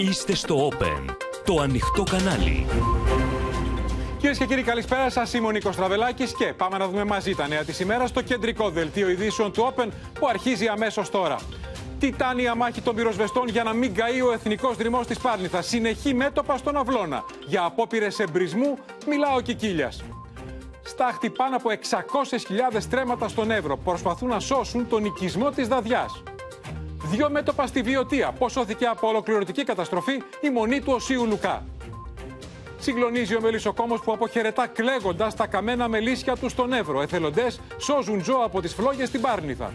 Είστε στο Open, το ανοιχτό κανάλι. Κυρίες και κύριοι, καλησπέρα σας. Είμαι ο Νίκος Τραβελάκης και πάμε να δούμε μαζί τα νέα της ημέρας στο κεντρικό δελτίο ειδήσεων του Open που αρχίζει αμέσως τώρα. Τιτάνια μάχη των πυροσβεστών για να μην καεί ο εθνικός δρυμός της Πάρνηθας. Συνεχή μέτωπα στον Αυλώνα. Για απόπειρες εμπρισμού μιλά ο Κικίλια. Στάχτη πάνω από 600.000 τρέματα στον Εύρο προσπαθούν να σώσουν τον οικισμό της Δαδιά. Δύο μέτωπα στη Βιωτία. Πώς σώθηκε από ολοκληρωτική καταστροφή η μονή του Οσίου Λουκά. Συγκλονίζει ο μελισσοκόμος που αποχαιρετά κλαίγοντας τα καμένα μελίσια του στον Εύρο. Εθελοντές σώζουν ζώα από τις φλόγες στην Πάρνηθα.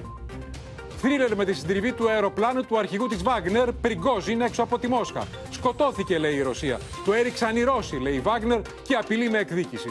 Θρίλερ με τη συντριβή του αεροπλάνου του αρχηγού της Βάγνερ, Πριγκόζιν έξω από τη Μόσχα. Σκοτώθηκε, λέει η Ρωσία. Το έριξαν οι Ρώσοι, λέει η Βάγνερ, και απειλεί με εκδίκηση.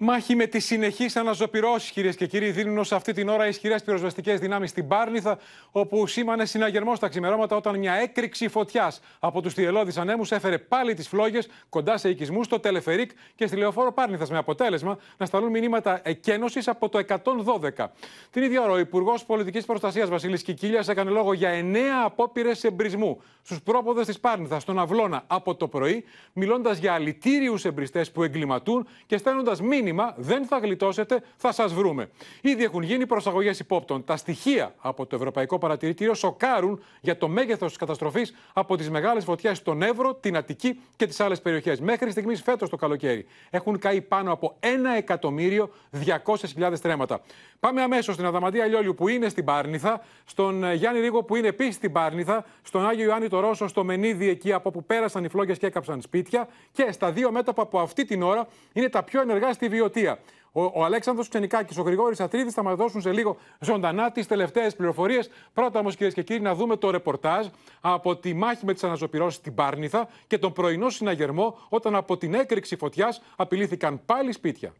Μάχη με τις συνεχείς αναζωπηρώσεις, κυρίες και κύριοι, δίνουν ως αυτή την ώρα ισχυρές πυροσβεστικές δυνάμεις στην Πάρνηθα, όπου σήμανε συναγερμό στα ξημερώματα όταν μια έκρηξη φωτιάς από τους θυελώδεις ανέμους έφερε πάλι τις φλόγες κοντά σε οικισμούς στο Τελεφερίκ και στη λεωφόρο Πάρνηθας, με αποτέλεσμα να σταλούν μηνύματα εκένωσης από το 112. Την ίδια ώρα, ο Υπουργός Πολιτικής Προστασίας Βασίλης Κικίλιας έκανε λόγο για εννέα απόπειρες εμπρισμού στους πρόποδες της Πάρνηθας στον Αυλώνα από το πρωί, μιλώντας για αλητήριους εμπριστές που εγκληματούν και στέλνοντας μήνυμα μήνυμα δεν θα γλιτώσετε, θα σας βρούμε. Ήδη έχουν γίνει προσαγωγές υπόπτων. Τα στοιχεία από το Ευρωπαϊκό Παρατηρητήριο σοκάρουν για το μέγεθος της καταστροφής από τις μεγάλες φωτιές στον Εύρο, την Αττική και τις άλλες περιοχές. Μέχρι στιγμής φέτος το καλοκαίρι έχουν καεί πάνω από 1.200.000 τρέματα. Πάμε αμέσως στην Αδαμαντία Λιόλιου που είναι στην Πάρνηθα, στον ε, Γιάννη Ρίγο που είναι επίσης στην Πάρνηθα, στον Άγιο Ιωάννη το Ρώσο, στο Μενίδη εκεί από που πέρασαν οι φλόγες και έκαψαν σπίτια και στα δύο μέτωπα που αυτή την ώρα είναι τα πιο ενεργά στη Βιωτία. Ο, ο Αλέξανδρος Ξενικάκης, ο Γρηγόρης Ατρίδη θα μας δώσουν σε λίγο ζωντανά τις τελευταίες πληροφορίες. Πρώτα όμως, κυρίες και κύριοι, να δούμε το ρεπορτάζ από τη μάχη με τις αναζωπηρώσεις στην Πάρνηθα και τον πρωινό συναγερμό όταν από την έκρηξη φωτιάς απειλήθηκαν πάλι σπίτια.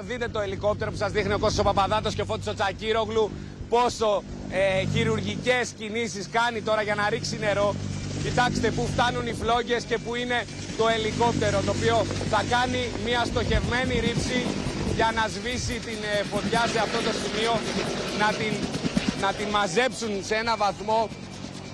Δείτε το ελικόπτερο που σας δείχνει ο Κώστας ο Παπαδάτος και ο Φώτης ο Τσακύρογλου πόσο ε, χειρουργικές κινήσεις κάνει τώρα για να ρίξει νερό. Κοιτάξτε που φτάνουν οι φλόγες και που είναι το ελικόπτερο το οποίο θα κάνει μια στοχευμένη ρήψη για να σβήσει την ε, φωτιά σε αυτό το σημείο, να την, να την μαζέψουν σε ένα βαθμό.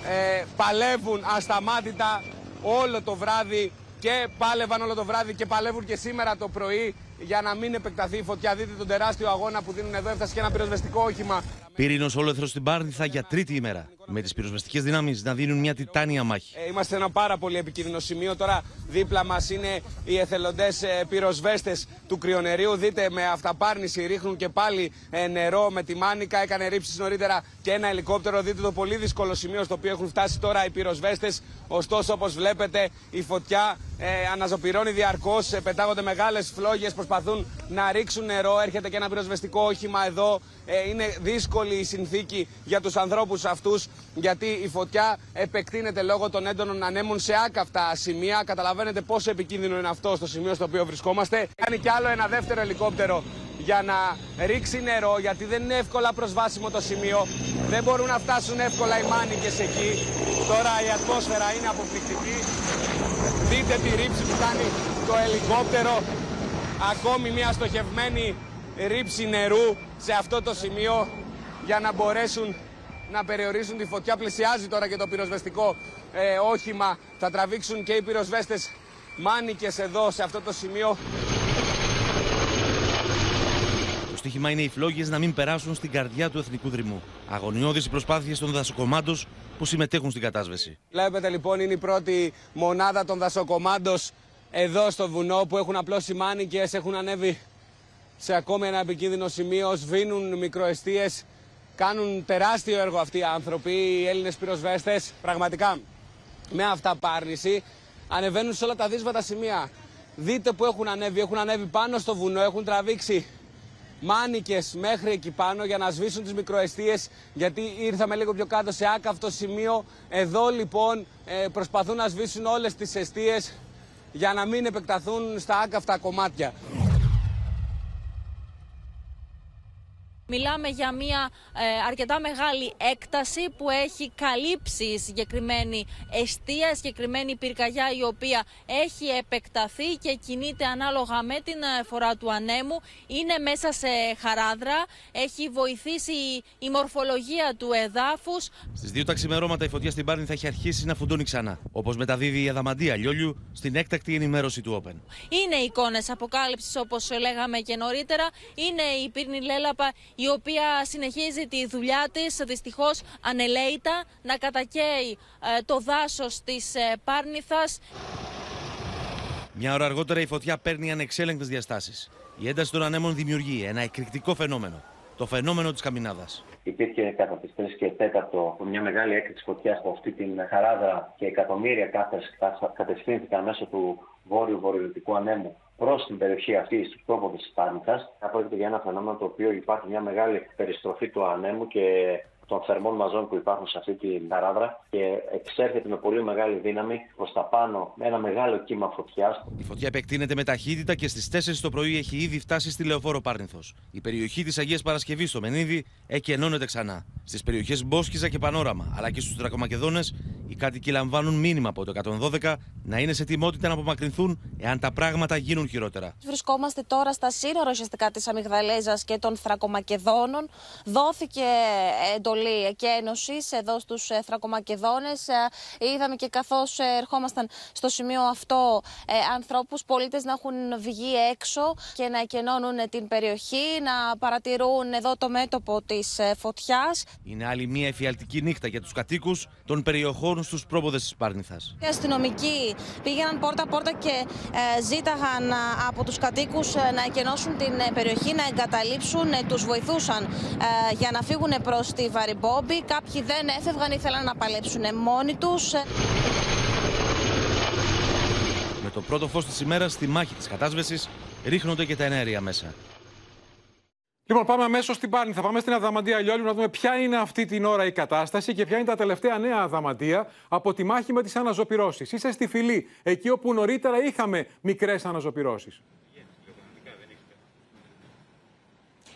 Ε, παλεύουν ασταμάτητα όλο το βράδυ και πάλευαν όλο το βράδυ και παλεύουν και σήμερα το πρωί για να μην επεκταθεί η φωτιά. Δείτε τον τεράστιο αγώνα που δίνουν εδώ. Έφτασε και ένα πυροσβεστικό όχημα. Πύρινος όλεθρο στην Πάρνηθα για τρίτη ημέρα. Με τις πυροσβεστικές δυνάμεις να δίνουν μια τιτάνια μάχη. Ε, είμαστε σε ένα πάρα πολύ επικίνδυνο σημείο. Τώρα δίπλα μας είναι οι εθελοντές ε, πυροσβέστες του κρυονερίου. Δείτε με αυταπάρνηση ρίχνουν και πάλι ε, νερό με τη μάνικα. Έκανε ρήψεις νωρίτερα και ένα ελικόπτερο. Δείτε το πολύ δύσκολο σημείο στο οποίο έχουν φτάσει τώρα οι πυροσβέστες. Ωστόσο, όπως βλέπετε, η φωτιά ε, αναζωπυρώνει διαρκώς. Ε, πετάγονται μεγάλες φλόγες, προσπαθούν να ρίξουν νερό. Έρχεται και ένα πυροσβεστικό όχημα εδώ. Ε, είναι δύσκολη η συνθήκη για τους ανθρώπους αυτούς, γιατί η φωτιά επεκτείνεται λόγω των έντονων ανέμων σε άκαυτα σημεία. Καταλαβαίνετε πόσο επικίνδυνο είναι αυτό στο σημείο στο οποίο βρισκόμαστε. Κάνει κι άλλο ένα δεύτερο ελικόπτερο για να ρίξει νερό, γιατί δεν είναι εύκολα προσβάσιμο το σημείο. Δεν μπορούν να φτάσουν εύκολα οι μάνικες εκεί. Τώρα η ατμόσφαιρα είναι αποπληκτική. Δείτε τη ρήψη που κάνει το ελικόπτερο. Ακόμη μια στοχευμένη ρήψη νερού σε αυτό το σημείο για να μπορέσουν να περιορίσουν τη φωτιά. Πλησιάζει τώρα και το πυροσβεστικό ε, όχημα. Θα τραβήξουν και οι πυροσβέστες μάνικες εδώ σε αυτό το σημείο. Το στοίχημα είναι οι φλόγες να μην περάσουν στην καρδιά του εθνικού δρυμού. Αγωνιώδεις οι προσπάθειες των δασοκομάντων που συμμετέχουν στην κατάσβεση. Βλέπετε λοιπόν είναι η πρώτη μονάδα των δασοκομάντος εδώ στο βουνό που έχουν απλώσει μάνικες, έχουν ανέβει σε ακόμη ένα επικίνδυνο σημείο, σβήνουν μικροαιστείες, κάνουν τεράστιο έργο αυτοί οι άνθρωποι, οι Έλληνες πυροσβέστες, πραγματικά με αυταπάρνηση, ανεβαίνουν σε όλα τα δύσβατα σημεία. Δείτε που έχουν ανέβει, έχουν ανέβει πάνω στο βουνό, έχουν τραβήξει μάνικες μέχρι εκεί πάνω για να σβήσουν τις μικροαιστείες γιατί ήρθαμε λίγο πιο κάτω σε άκαυτο σημείο. Εδώ λοιπόν ε, προσπαθούν να σβήσουν όλες τις αιστείες για να μην επεκταθούν στα άκαυτα κομμάτια. Μιλάμε για μια ε, αρκετά μεγάλη έκταση που έχει καλύψει συγκεκριμένη εστία, συγκεκριμένη πυρκαγιά η οποία έχει επεκταθεί και κινείται ανάλογα με την ε, φορά του ανέμου. Είναι μέσα σε χαράδρα, έχει βοηθήσει η μορφολογία του εδάφους. Στις δύο τα ξημερώματα η φωτιά στην Πάρνη θα έχει αρχίσει να φουντώνει ξανά, όπως μεταδίδει η Αδαμαντία Λιόλιου στην έκτακτη ενημέρωση του Open. Είναι εικόνες αποκάλυψης όπως λέγαμε και νωρίτερα. Είναι η Πύρνη Λέλαπα η οποία συνεχίζει τη δουλειά της δυστυχώς ανελαίητα να κατακαίει ε, το δάσος της ε, Πάρνηθας. Μια ώρα αργότερα η φωτιά παίρνει ανεξέλεγκτες διαστάσεις. Η ένταση των ανέμων δημιουργεί ένα εκρηκτικό φαινόμενο. Το φαινόμενο της καμινάδας. Υπήρχε κατά τις 3 και 4 μια μεγάλη έκρηξη φωτιάς από αυτή την χαράδα και εκατομμύρια κάθες κατευθύνθηκαν μέσω του βόρειο-βορειοδυτικού ανέμου προς την περιοχή αυτή, στους τόπο της Πάνηθας. Πρόκειται για ένα φαινόμενο το οποίο υπάρχει μια μεγάλη περιστροφή του ανέμου και των θερμών μαζών που υπάρχουν σε αυτή την παράδρα και εξέρχεται με πολύ μεγάλη δύναμη προς τα πάνω με ένα μεγάλο κύμα φωτιάς. Η φωτιά επεκτείνεται με ταχύτητα και στις 4 το πρωί έχει ήδη φτάσει στη λεωφόρο Πάρνηθος. Η περιοχή της Αγίας Παρασκευής στο Μενίδη εκενώνεται ξανά. Στις περιοχές Μπόσκιζα και Πανόραμα αλλά και στους Τρακομακεδόνες οι κάτοικοι λαμβάνουν μήνυμα από το 112 να είναι σε τιμότητα να απομακρυνθούν εάν τα πράγματα γίνουν χειρότερα. Βρισκόμαστε τώρα στα σύνορα ουσιαστικά της Αμυγδαλέζας και των Θρακομακεδόνων. Δόθηκε εντολή εκένωσης εδώ στους ε, Θρακομακεδόνες. Ε, είδαμε και καθώς ε, ερχόμασταν στο σημείο αυτό ανθρώπους, πολίτες να έχουν βγει έξω και να εκενώνουν την περιοχή, να παρατηρούν εδώ το μέτωπο της φωτιάς. Είναι άλλη μια εφιαλτική νύχτα για τους κατοίκους των περιοχών στους πρόποδες της Πάρνηθας. Οι αστυνομικοί πήγαιναν πόρτα-πόρτα και ε, ζήταγαν από τους κατοίκους ε, να εκενώσουν την ε, περιοχή, να εγκαταλείψουν, τους βοηθούσαν για να φύγουν προς τη Βαριμπόμπη. Κάποιοι δεν έφευγαν, ήθελαν να παλέψουν μόνοι τους. Με το πρώτο φως της ημέρας στη μάχη της κατάσβεσης ρίχνονται και τα ενέργεια μέσα. Λοιπόν, πάμε αμέσως στην Πάρνη. Θα πάμε στην Αδαμαντία Λιόλου να δούμε ποια είναι αυτή την ώρα η κατάσταση και ποια είναι τα τελευταία νέα Αδαμαντία από τη μάχη με τις αναζωπηρώσεις. Είσαι στη φυλή, εκεί όπου νωρίτερα είχαμε μικρές αναζωπηρώσεις.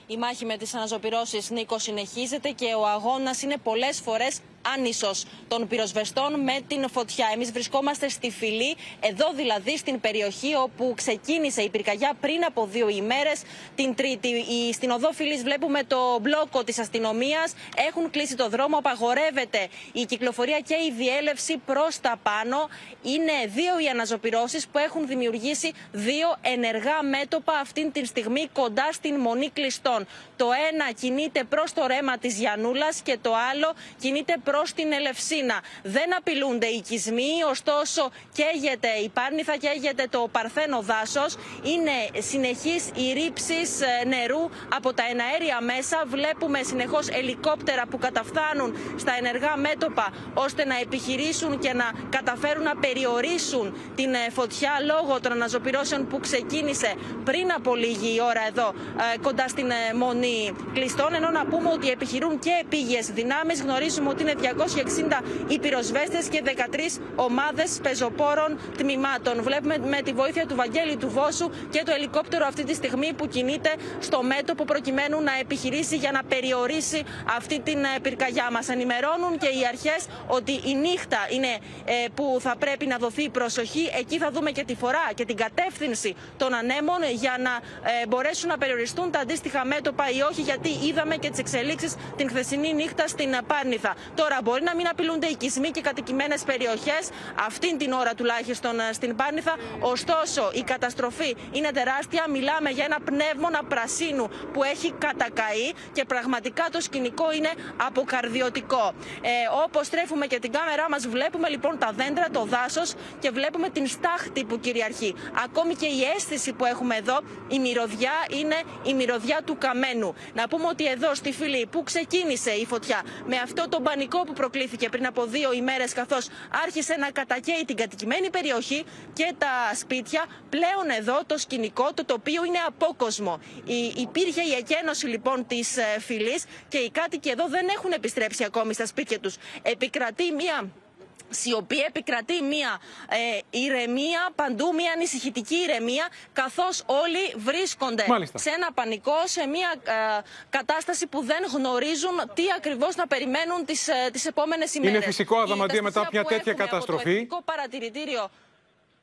Η μάχη με τις αναζωπηρώσεις, Νίκος, συνεχίζεται και ο αγώνας είναι πολλές φορές άνισος των πυροσβεστών με την φωτιά. Εμείς βρισκόμαστε στη φυλή, εδώ δηλαδή στην περιοχή όπου ξεκίνησε η πυρκαγιά πριν από δύο ημέρες. Την Τρίτη, στην οδό φυλής βλέπουμε το μπλόκο της αστυνομίας. Έχουν κλείσει το δρόμο, απαγορεύεται η κυκλοφορία και η διέλευση προς τα πάνω. Είναι δύο οι αναζωπηρώσεις που έχουν δημιουργήσει δύο ενεργά μέτωπα αυτή τη στιγμή κοντά στην μονή κλειστών. Το ένα κινείται προς το ρέμα της Γιανούλα και το άλλο κινείται προ προς την Ελευσίνα. Δεν απειλούνται οι οικισμοί, ωστόσο καίγεται η Πάρνηθα, καίγεται το Παρθένο δάσος. Είναι συνεχεί οι ρήψει ε, νερού από τα εναέρια μέσα. Βλέπουμε συνεχώς ελικόπτερα που καταφθάνουν στα ενεργά μέτωπα ώστε να επιχειρήσουν και να καταφέρουν να περιορίσουν την ε, φωτιά λόγω των αναζωπηρώσεων που ξεκίνησε πριν από λίγη ώρα εδώ ε, κοντά στην μονή κλειστών. Ενώ να πούμε ότι επιχειρούν και επίγειες δυνάμεις. Γνωρίζουμε ότι είναι 260 οι πυροσβέστε και 13 ομάδες πεζοπόρων τμήματων. Βλέπουμε με τη βοήθεια του Βαγγέλη του Βόσου και το ελικόπτερο αυτή τη στιγμή που κινείται στο μέτωπο προκειμένου να επιχειρήσει για να περιορίσει αυτή την ε, πυρκαγιά. Μας ενημερώνουν και οι αρχές ότι η νύχτα είναι ε, που θα πρέπει να δοθεί προσοχή. Εκεί θα δούμε και τη φορά και την κατεύθυνση των ανέμων για να ε, μπορέσουν να περιοριστούν τα αντίστοιχα μέτωπα ή όχι, γιατί είδαμε και τις εξελίξεις την χθεσινή νύχτα στην Πάρνηθα. Τώρα μπορεί να μην απειλούνται οικισμοί και κατοικημένες περιοχές, αυτήν την ώρα τουλάχιστον ε, στην Πάρνηθα. Ωστόσο, η καταστροφή είναι τεράστια. Μιλάμε για ένα πνεύμονα πρασίνου που έχει κατακαεί και πραγματικά το σκηνικό είναι αποκαρδιωτικό. Ε, Όπως στρέφουμε και την κάμερά μας, βλέπουμε λοιπόν τα δέντρα, το δάσος και βλέπουμε την στάχτη που κυριαρχεί. Ακόμη και η αίσθηση που έχουμε εδώ, η μυρωδιά είναι η μυρωδιά του καμένου. Να πούμε ότι εδώ στη φυλή που ξεκίνησε η φωτιά με αυτό το πανικό που προκλήθηκε πριν από δύο ημέρες, καθώς άρχισε να κατακαίει την κατοικημένη περιοχή και τα σπίτια. Πλέον εδώ το σκηνικό, το τοπίο είναι απόκοσμο. Υπήρχε η εκένωση λοιπόν της ε, φυλής και οι κάτοικοι εδώ δεν έχουν επιστρέψει ακόμη στα σπίτια τους. Επικρατεί μία σιωπή, επικρατεί μια ε, ηρεμία παντού, μια ανησυχητική ηρεμία, καθώς όλοι βρίσκονται Μάλιστα. σε ένα πανικό, σε μια ε, κατάσταση που δεν γνωρίζουν τι ακριβώς να περιμένουν τις, ε, τις επόμενες ημέρες. φυσικό, Η- Αδαμαντία, τα μετά από στοιχεία μια που τέτοια έχουμε καταστροφή. Από το Εθνικό παρατηρητήριο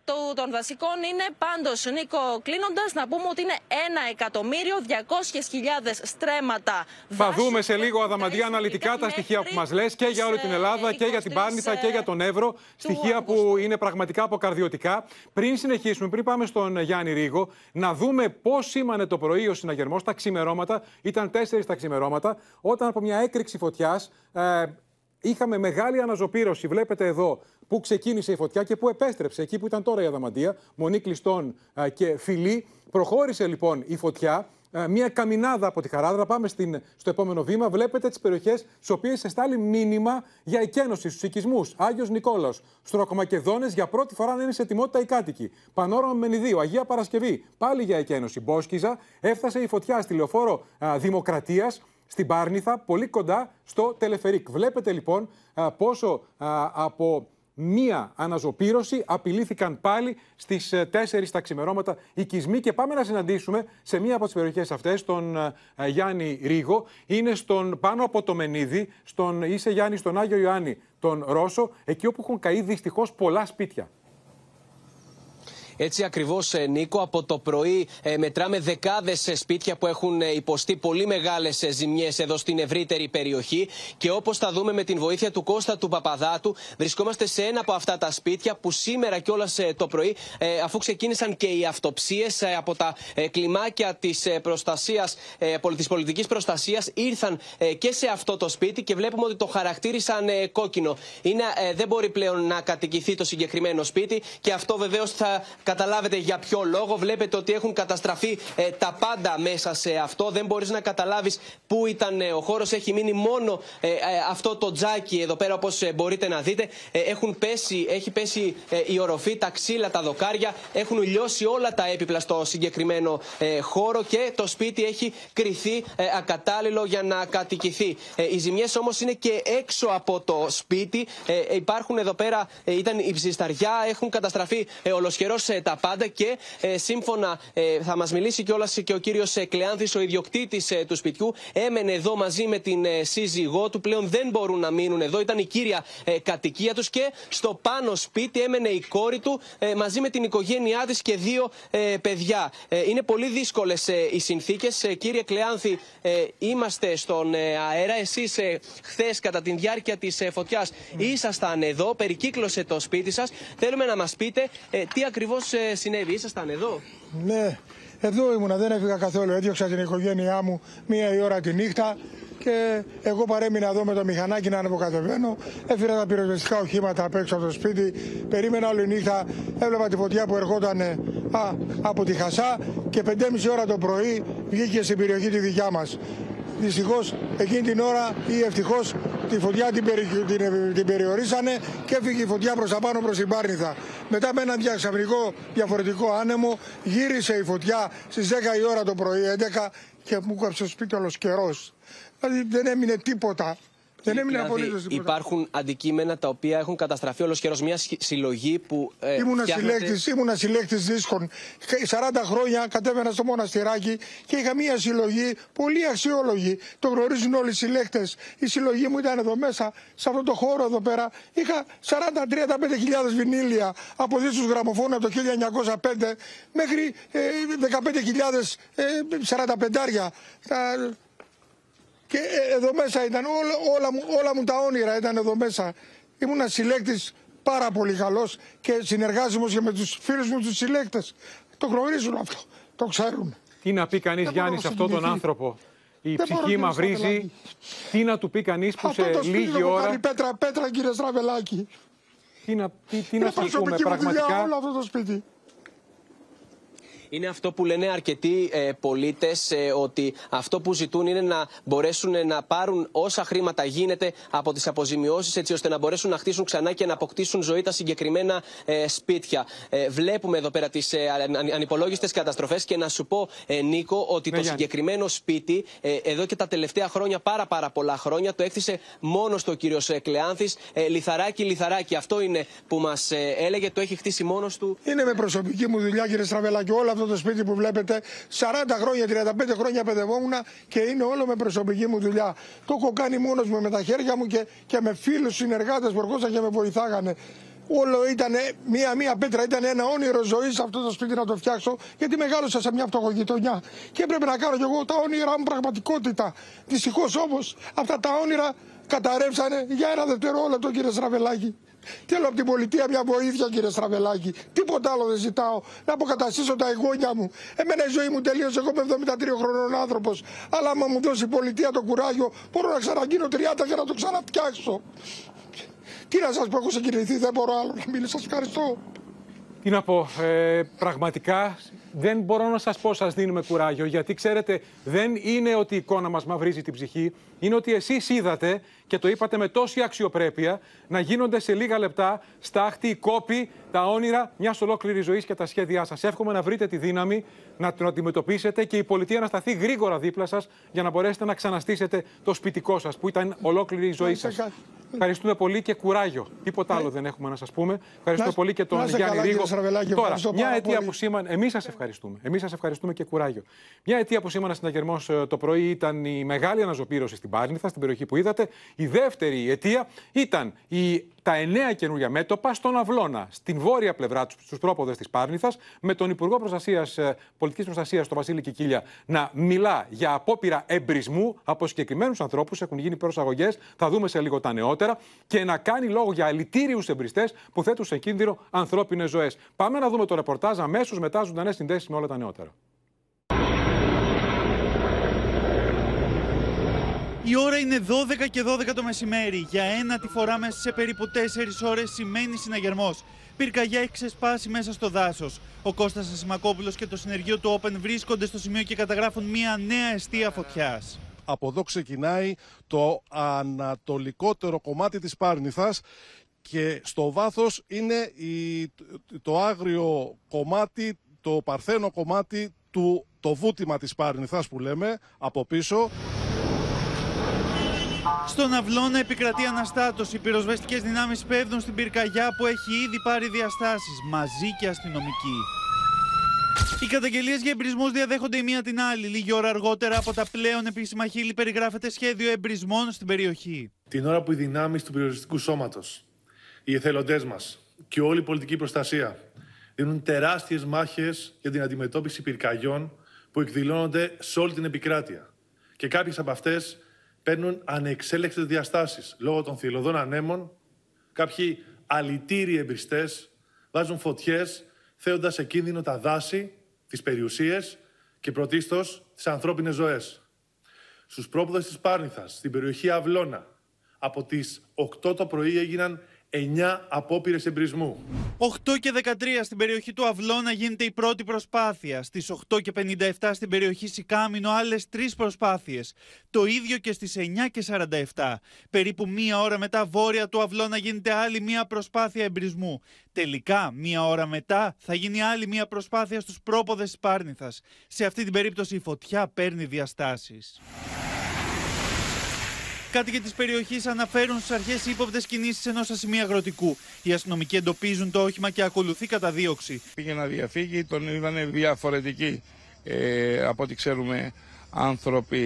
του- των δασικών είναι πάντως, Νίκο, κλείνοντας, να πούμε ότι είναι 1.200.000 στρέμματα Θα δάσους δούμε σε που λίγο, έχουν Αδαμαντία, καταρρεύσει αναλυτικά τα μέχρι στοιχεία που μας λες και για όλη την τις, Ελλάδα ε, και για την 23, Πάρνηθα και για τον ε, Εύρο. του Στοιχεία που Αυγούστου. είναι πραγματικά αποκαρδιωτικά. Πριν συνεχίσουμε, πριν πάμε στον Γιάννη Ρίγο, να δούμε πώς σήμανε το πρωί ο συναγερμός τα ξημερώματα. Ήταν 4 τα ξημερώματα, όταν από μια έκρηξη φωτιάς ε, είχαμε μεγάλη αναζωπήρωση. Βλέπετε εδώ που ξεκίνησε η φωτιά και που επέστρεψε. Εκεί που ήταν τώρα η Αδαμαντία, μονή κλειστών ε, και φιλή. Προχώρησε λοιπόν η φωτιά. ε, Μια καμινάδα από τη Χαράδρα. Πάμε στην, στο επόμενο βήμα. Βλέπετε τις περιοχές στις οποίες εστάλει μήνυμα για εκένωση στους οικισμούς. Άγιος Νικόλαος, Στροκομακεδόνες για πρώτη φορά να είναι σε ετοιμότητα οι κάτοικοι. Πανόραμα Μενιδίου, Αγία Παρασκευή, πάλι για εκένωση. Μπόσκιζα, έφτασε η φωτιά στη λεωφόρο Δημοκρατίας στην Πάρνηθα, πολύ κοντά στο Τελεφερίκ. Βλέπετε λοιπόν α, πόσο α, από μία αναζωπήρωση απειλήθηκαν πάλι στις 4 τα ξημερώματα οικισμοί και πάμε να συναντήσουμε σε μία από τις περιοχές αυτές τον α, Γιάννη Ρίγο. Είναι στον, πάνω από το Μενίδη, στον, είσαι Γιάννη στον Άγιο Ιωάννη τον Ρώσο, εκεί όπου έχουν καεί δυστυχώς πολλά σπίτια. Έτσι ακριβώς, Νίκο, από το πρωί ε, μετράμε δεκάδες σπίτια που έχουν ε, υποστεί πολύ μεγάλες ζημιές εδώ στην ευρύτερη περιοχή. Και όπως θα δούμε με την βοήθεια του Κώστα του Παπαδάτου, βρισκόμαστε σε ένα από αυτά τα σπίτια που σήμερα κιόλας το πρωί, ε, αφού ξεκίνησαν και οι αυτοψίες από τα ε, κλιμάκια της προστασίας, της πολιτικής προστασίας, ήρθαν ε, και σε αυτό το σπίτι και βλέπουμε ότι το χαρακτήρισαν ε, κόκκινο. Είναι, ε, δεν μπορεί πλέον να κατοικηθεί το συγκεκριμένο σπίτι και αυτό βεβαίως θα καταλάβετε για ποιο λόγο. Βλέπετε ότι έχουν καταστραφεί ε, τα πάντα μέσα σε αυτό. Δεν μπορείς να καταλάβεις πού ήταν ε, ο χώρος. Έχει μείνει μόνο ε, ε, αυτό το τζάκι εδώ πέρα, όπως μπορείτε να δείτε. Ε, έχουν πέσει, έχει πέσει ε, η οροφή, τα ξύλα, τα δοκάρια. Έχουν λιώσει όλα τα έπιπλα στο συγκεκριμένο ε, χώρο και το σπίτι έχει κρυθεί ε, ακατάλληλο για να κατοικηθεί. Ε, οι ζημιές όμως είναι και έξω από το σπίτι. Ε, υπάρχουν εδώ πέρα, ε, ήταν η ψισταριά, έχουν καταστραφεί ε, ολοσχερός τα πάντα και ε, σύμφωνα ε, θα μας μιλήσει κιόλας και ο κύριος ε, Κλεάνθης, ο ιδιοκτήτης ε, του σπιτιού. Έμενε εδώ μαζί με την ε, σύζυγό του. Πλέον δεν μπορούν να μείνουν εδώ. Ήταν η κύρια ε, κατοικία τους και στο πάνω σπίτι έμενε η κόρη του ε, μαζί με την οικογένειά της και δύο ε, παιδιά. Ε, είναι πολύ δύσκολες ε, οι συνθήκες. Ε, κύριε Κλεάνθη, ε, είμαστε στον ε, αέρα. Εσείς ε, χθες κατά τη διάρκεια της ε, φωτιάς ήσασταν εδώ, περικύκλωσε το σπίτι σας. Θέλουμε να μας πείτε ε, τι ακριβώς ε, συνέβη. Ήσασταν εδώ; Ναι, εδώ ήμουνα, δεν έφυγα καθόλου. Έδιωξα την οικογένειά μου μία η ώρα τη νύχτα και εγώ παρέμεινα εδώ με το μηχανάκι να ανεβοκατεβαίνω. Έφυρα τα πυροσβεστικά οχήματα απ' έξω από το σπίτι. Περίμενα όλη νύχτα. Έβλεπα τη φωτιά που ερχόταν α, από τη Χασά και 5.30 ώρα το πρωί βγήκε στην περιοχή τη δικιά μας. Δυστυχώς εκείνη την ώρα ή ευτυχώς τη φωτιά την, περι, την, την περιορίσανε και έφυγε η φωτιά προς τα πάνω προς την Πάρνηθα. Μετά με έναν διαξαφνικό διαφορετικό άνεμο γύρισε η φωτιά στις 10 η ώρα το πρωί, 11 και μου κόψε το σπίτι όλος καιρός. Δηλαδή δεν έμεινε τίποτα. Δεν έμεινε Δηλαδή, απολύτως τίποτα. υπάρχουν αντικείμενα τα οποία έχουν καταστραφεί ολοσχερό. Μια σχ- συλλογή που. Ε, Ήμουνα φτιάχνεται- συλλέκτης, ήμουνα συλλέκτης δίσκων. 40 χρόνια κατέβαινα στο μοναστηράκι και είχα μία συλλογή πολύ αξιόλογη. Το γνωρίζουν όλοι οι συλλέκτες. Η συλλογή μου ήταν εδώ μέσα, σε αυτό το χώρο εδώ πέρα. Είχα 40-35 βινίλια από δίσκους γραμμοφώνου από το 1905 μέχρι ε, 15.000 ε, 45 Τα- και ε, εδώ μέσα ήταν όλα, όλα, μου, όλα μου τα όνειρα ήταν εδώ μέσα. Ήμουν συλλέκτης πάρα πολύ καλός και συνεργάζομαι και με τους φίλους μου τους συλλέκτες. Το γνωρίζουν αυτό, το ξέρουν. Τι να πει κανείς, Δεν Γιάννη, μπορώ σε να αυτόν τον συγκινηθεί. άνθρωπο; Η Δεν μπορώ, ψυχή κύριε μαυρίζει. Στραβελάκη. Τι να του πει κανείς που Αυτό σε το σπίτι λίγη το έχω ώρα. κάνει πέτρα, πέτρα κύριε Στραβελάκη. Τι να, τι, τι Είναι να σου πούμε προσωπική μου δουλειά πραγματικά; όλο αυτό το σπίτι. Είναι αυτό που λένε αρκετοί ε, πολίτες, ε, ότι αυτό που ζητούν είναι να μπορέσουν να πάρουν όσα χρήματα γίνεται από τις αποζημιώσεις, έτσι ώστε να μπορέσουν να χτίσουν ξανά και να αποκτήσουν ζωή τα συγκεκριμένα ε, σπίτια. Ε, βλέπουμε εδώ πέρα τις ε, ανυπολόγιστες καταστροφές και να σου πω, ε, Νίκο, ότι Ναι, το Γιάννη. συγκεκριμένο σπίτι ε, εδώ και τα τελευταία χρόνια, πάρα πάρα πολλά χρόνια, το έκτισε μόνος του ο κύριος Κλεάνθης. Ε, λιθαράκι, λιθαράκι. Αυτό είναι που μας έλεγε, το έχει χτίσει μόνος του. Είναι με προσωπική μου δουλειά, κύριε Στραβελάκη. Όλο αυτό το σπίτι που βλέπετε, 40 χρόνια, 35 χρόνια παιδευόμουν και είναι όλο με προσωπική μου δουλειά. Το έχω κάνει μόνος μου με τα χέρια μου και, και με φίλους συνεργάτες που ερχόσαν και με βοηθάγανε. Όλο ήταν μία-μία πέτρα, ήταν ένα όνειρο ζωής αυτό το σπίτι να το φτιάξω, γιατί μεγάλωσα σε μια φτωχογειτονιά. Και έπρεπε να κάνω κι εγώ τα όνειρά μου πραγματικότητα. Δυστυχώς όμως αυτά τα όνειρα καταρρεύσανε για ένα δευτερόλεπτο, κύριε Στραβελάκη. Θέλω από την πολιτεία μια βοήθεια, κύριε Στραβελάκη. Τίποτα άλλο δεν ζητάω. Να αποκαταστήσω τα εγγόνια μου. Εμένα η ζωή μου τελείωσε. Εγώ είμαι 73 χρονών άνθρωπος. Αλλά άμα μου δώσει η πολιτεία το κουράγιο, μπορώ να ξαναγίνω 30 για να το ξαναφτιάξω. Τι να σας πω, έχω συγκινηθεί. Δεν μπορώ άλλο να μιλήσω. Σας ευχαριστώ. Τι να πω, ε, πραγματικά δεν μπορώ να σας πω σας δίνουμε κουράγιο, γιατί ξέρετε δεν είναι ότι η εικόνα μας μαυρίζει την ψυχή, είναι ότι εσείς είδατε και το είπατε με τόση αξιοπρέπεια να γίνονται σε λίγα λεπτά στάχτη, οι κόποι, τα όνειρα μιας ολόκληρης ζωής και τα σχέδιά σας. Εύχομαι να βρείτε τη δύναμη να την αντιμετωπίσετε και η πολιτεία να σταθεί γρήγορα δίπλα σας για να μπορέσετε να ξαναστήσετε το σπιτικό σας που ήταν ολόκληρη η ζωή είστε σας. καλά. Ευχαριστούμε πολύ και κουράγιο. Τίποτα άλλο δεν έχουμε να σας πούμε. Ευχαριστούμε Να- πολύ και τον να είστε Γιάννη καλά, κύριε Ρίγο. Στραβελάκη, Τώρα, ευχαριστώ μια πάρα αιτία πολύ. που σήμανε. Εμείς σας ευχαριστούμε. Εμείς σας ευχαριστούμε και κουράγιο. Μια αιτία που σήμανε συναγερμό το πρωί ήταν η μεγάλη αναζωπήρωση στην Πάρνηθα, στην περιοχή που είδατε. Η δεύτερη αιτία ήταν η, τα εννέα καινούργια μέτωπα στον Αυλώνα, στην βόρεια πλευρά τους, στους πρόποδες της Πάρνηθας, με τον Υπουργό Προστασίας, ε, Πολιτικής Προστασίας, τον Βασίλη Κικίλια, να μιλά για απόπειρα εμπρισμού από συγκεκριμένους ανθρώπους. Έχουν γίνει προσαγωγές, θα δούμε σε λίγο τα νεότερα, και να κάνει λόγο για αλητήριους εμπριστές που θέτουν σε κίνδυνο ανθρώπινες ζωές. Πάμε να δούμε το ρεπορτάζ αμέσως μετά ζωντανές συνδέσεις με όλα τα νεότερα. Η ώρα είναι 12 και 12 το μεσημέρι. Για ένα τη φορά μέσα σε περίπου 4 ώρες σημαίνει συναγερμός. Πυρκαγιά έχει ξεσπάσει μέσα στο δάσος. Ο Κώστας Ασημακόπουλος και το συνεργείο του Open βρίσκονται στο σημείο και καταγράφουν μια νέα αιστεία φωτιάς. Από εδώ ξεκινάει το ανατολικότερο κομμάτι της Πάρνηθας και στο βάθος είναι η, το άγριο κομμάτι, το παρθένο κομμάτι του το βούτυμα της Πάρνηθας που λέμε από πίσω. Στον αυλώνα επικρατεί αναστάτωση. Οι πυροσβεστικές δυνάμεις πέφτουν στην πυρκαγιά που έχει ήδη πάρει διαστάσεις, μαζί και αστυνομικοί. Οι καταγγελίες για εμπρισμού διαδέχονται η μία την άλλη. Λίγη ώρα αργότερα από τα πλέον επίσημα χείλη περιγράφεται σχέδιο εμπρισμών στην περιοχή. την ώρα που οι δυνάμεις του πυροσβεστικού σώματος, οι εθελοντές μας και όλη η πολιτική προστασία δίνουν τεράστιες μάχες για την αντιμετώπιση πυρκαγιών που εκδηλώνονται σε όλη την επικράτεια. Και κάποιες από αυτές παίρνουν ανεξέλεκτες διαστάσεις λόγω των θηλωδών ανέμων. Κάποιοι αλητήριοι εμπριστές βάζουν φωτιές θέοντας σε κίνδυνο τα δάση, τις περιουσίες και πρωτίστως τις ανθρώπινες ζωές στους πρόποδες της Πάρνηθας, στην περιοχή Αυλώνα. Από τις 8 το πρωί έγιναν 9 απόπειρες εμπρισμού. 8 και 13 στην περιοχή του Αυλώνα γίνεται η πρώτη προσπάθεια. Στις 8 και 57 στην περιοχή Σικάμινο άλλες τρεις προσπάθειες. Το ίδιο και στις 9 και 47. Περίπου μία ώρα μετά βόρεια του Αυλώνα γίνεται άλλη μία προσπάθεια εμπρισμού. Τελικά, μία ώρα μετά θα γίνει άλλη μία προσπάθεια στους πρόποδες της Πάρνηθας. Σε αυτή την περίπτωση η φωτιά παίρνει διαστάσεις. Κάτοικοι της περιοχής αναφέρουν στις αρχές ύποπτες κινήσεις ενός ασημείου αγροτικού. Οι αστυνομικοί εντοπίζουν το όχημα και ακολουθεί καταδίωξη. Πήγε να διαφύγει, τον είδαν διαφορετικοί. Ε, από ό,τι ξέρουμε, άνθρωποι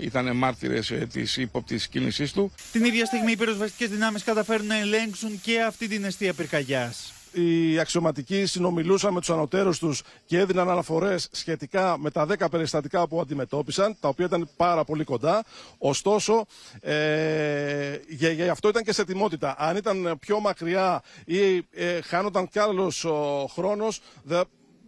ήταν μάρτυρες ε, της ύποπτης κίνησής του. Την ίδια στιγμή οι πυροσβεστικές δυνάμεις καταφέρουν να ελέγξουν και αυτή την αιστεία πυρκαγιάς. Οι αξιωματικοί συνομιλούσαν με τους ανωτέρους τους και έδιναν αναφορές σχετικά με τα 10 περιστατικά που αντιμετώπισαν, τα οποία ήταν πάρα πολύ κοντά. Ωστόσο, ε, για, για αυτό ήταν και σε ετοιμότητα. Αν ήταν πιο μακριά ή ε, χάνονταν κι άλλος ο χρόνος, δε-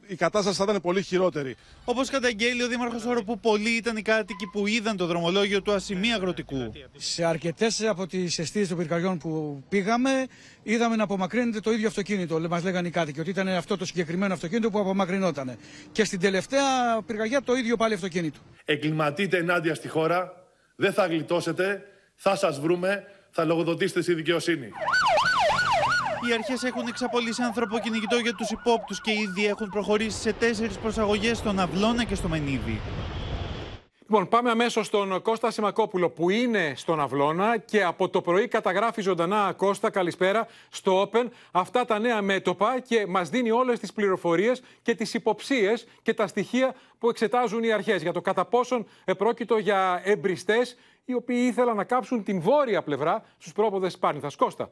η κατάσταση θα ήταν πολύ χειρότερη. Όπως καταγγέλει ο Δήμαρχος Οροπού, πολλοί ήταν οι κάτοικοι που είδαν το δρομολόγιο του ασημεί αγροτικού. Σε αρκετές από τις αιστείες των πυρκαγιών που πήγαμε, είδαμε να απομακρύνεται το ίδιο αυτοκίνητο. Μας λέγανε οι κάτοικοι ότι ήταν αυτό το συγκεκριμένο αυτοκίνητο που απομακρυνόταν. Και στην τελευταία πυρκαγιά το ίδιο πάλι αυτοκίνητο. Εγκληματείτε ενάντια στη χώρα, δεν θα γλιτώσετε, θα σας βρούμε, θα λογοδοτήσετε στη δικαιοσύνη. Οι αρχές έχουν εξαπολύσει ανθρωποκυνηγητό για τους υπόπτους και ήδη έχουν προχωρήσει σε τέσσερις προσαγωγές στον Αυλώνα και στο Μενίδη. Λοιπόν, πάμε αμέσως στον Κώστα Σιμακόπουλο που είναι στον Αυλώνα και από το πρωί καταγράφει ζωντανά Κώστα, καλησπέρα, στο Open αυτά τα νέα μέτωπα και μας δίνει όλες τις πληροφορίες και τις υποψίες και τα στοιχεία που εξετάζουν οι αρχές για το κατά πόσον επρόκειτο για εμπριστές οι οποίοι ήθελαν να κάψουν την βόρεια πλευρά στους πρόποδες Πάρνηθα. Κώστα.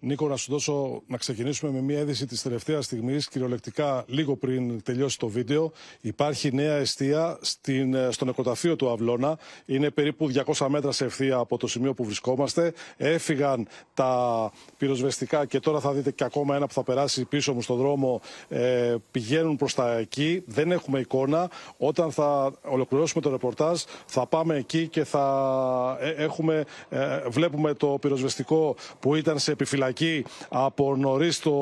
Νίκο, να σου δώσω να ξεκινήσουμε με μια είδηση της τελευταίας στιγμής, κυριολεκτικά λίγο πριν τελειώσει το βίντεο. Υπάρχει νέα αιστεία στην, ε, στο νεκροταφείο του Αυλώνα. Είναι περίπου 200 μέτρα σε ευθεία από το σημείο που βρισκόμαστε. Έφυγαν τα πυροσβεστικά και τώρα θα δείτε και ακόμα ένα που θα περάσει πίσω μου στον δρόμο. Ε, πηγαίνουν προς τα εκεί. Δεν έχουμε εικόνα. Όταν θα ολοκληρώσουμε το ρεπορτάζ, θα πάμε εκεί και θα ε, έχουμε, ε, βλέπουμε το πυροσβεστικό που ήταν σε επιφυλακή από νωρίς το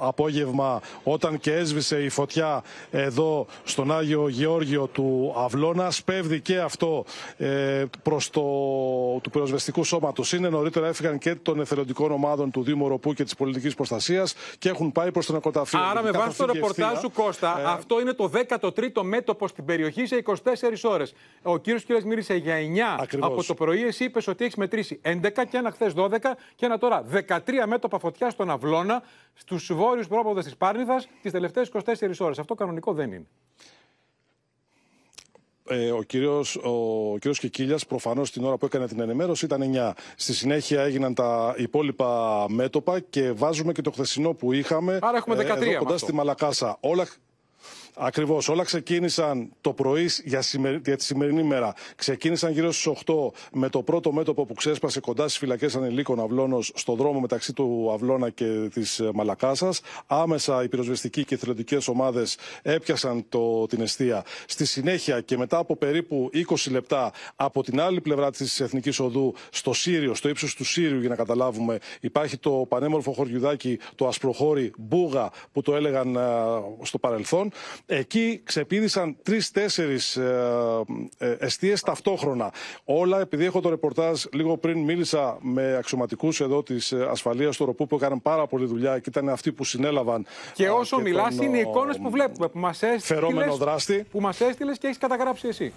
απόγευμα όταν και έσβησε η φωτιά εδώ στον Άγιο Γεώργιο του Αυλώνας. Σπέβδει και αυτό ε, προς το του πυροσβεστικού σώματος. Είναι νωρίτερα έφυγαν και των εθελοντικών ομάδων του Δήμου Ροπού και της πολιτικής προστασίας και έχουν πάει προς τον νεκροταφείο. Άρα, με βάση το ρεπορτάζ σου, Κώστα, ε, αυτό είναι το 13ο μέτωπο στην περιοχή σε 24 ώρες. Ο κύριος Κυριακής μίλησε για 9 από το πρωί. Εσύ είπες ότι έχεις μετρήσει 11 και ένα χθες 12 και ένα τώρα 13 τρία μέτωπα φωτιά στον Αυλώνα, στους βόρειους πρόποδες της Πάρνηθας, τις τελευταίες 24 ώρες. Αυτό κανονικό δεν είναι. Ε, ο κύριος, ο κύριος Κικίλιας προφανώς την ώρα που έκανε την ενημέρωση ήταν 9. Στη συνέχεια έγιναν τα υπόλοιπα μέτωπα και βάζουμε και το χθεσινό που είχαμε Άρα έχουμε 13 ε, εδώ κοντά στη Μαλακάσα. Όλα, Ακριβώς. Όλα ξεκίνησαν το πρωί για, για τη σημερινή μέρα. Ξεκίνησαν γύρω στις 8 με το πρώτο μέτωπο που ξέσπασε κοντά στις φυλακές ανηλίκων Αυλώνος στο δρόμο μεταξύ του Αυλώνα και της ε, Μαλακάσας. Άμεσα οι πυροσβεστικοί και οι θελοντικέ ομάδες έπιασαν το, την αιστεία. Στη συνέχεια και μετά από περίπου 20 λεπτά από την άλλη πλευρά της Εθνικής Οδού, στο Σύριο, στο ύψος του Σύριου, για να καταλάβουμε, υπάρχει το πανέμορφο χωριουδάκι, το ασπροχώρι Μπούγα, που το έλεγαν ε, στο παρελθόν. Εκεί ξεπίδησαν τρει-τέσσερι ε, ε, εστίε ταυτόχρονα. Όλα, επειδή έχω το ρεπορτάζ λίγο πριν, μίλησα με αξιωματικούς εδώ της ε, ασφαλείας του Ροπού που έκαναν πάρα πολλή δουλειά και ήταν αυτοί που συνέλαβαν. Και όσο μιλάς, είναι οι εικόνες που βλέπουμε, που μας έστειλες. Που μας έστειλες και έχεις καταγράψει εσύ.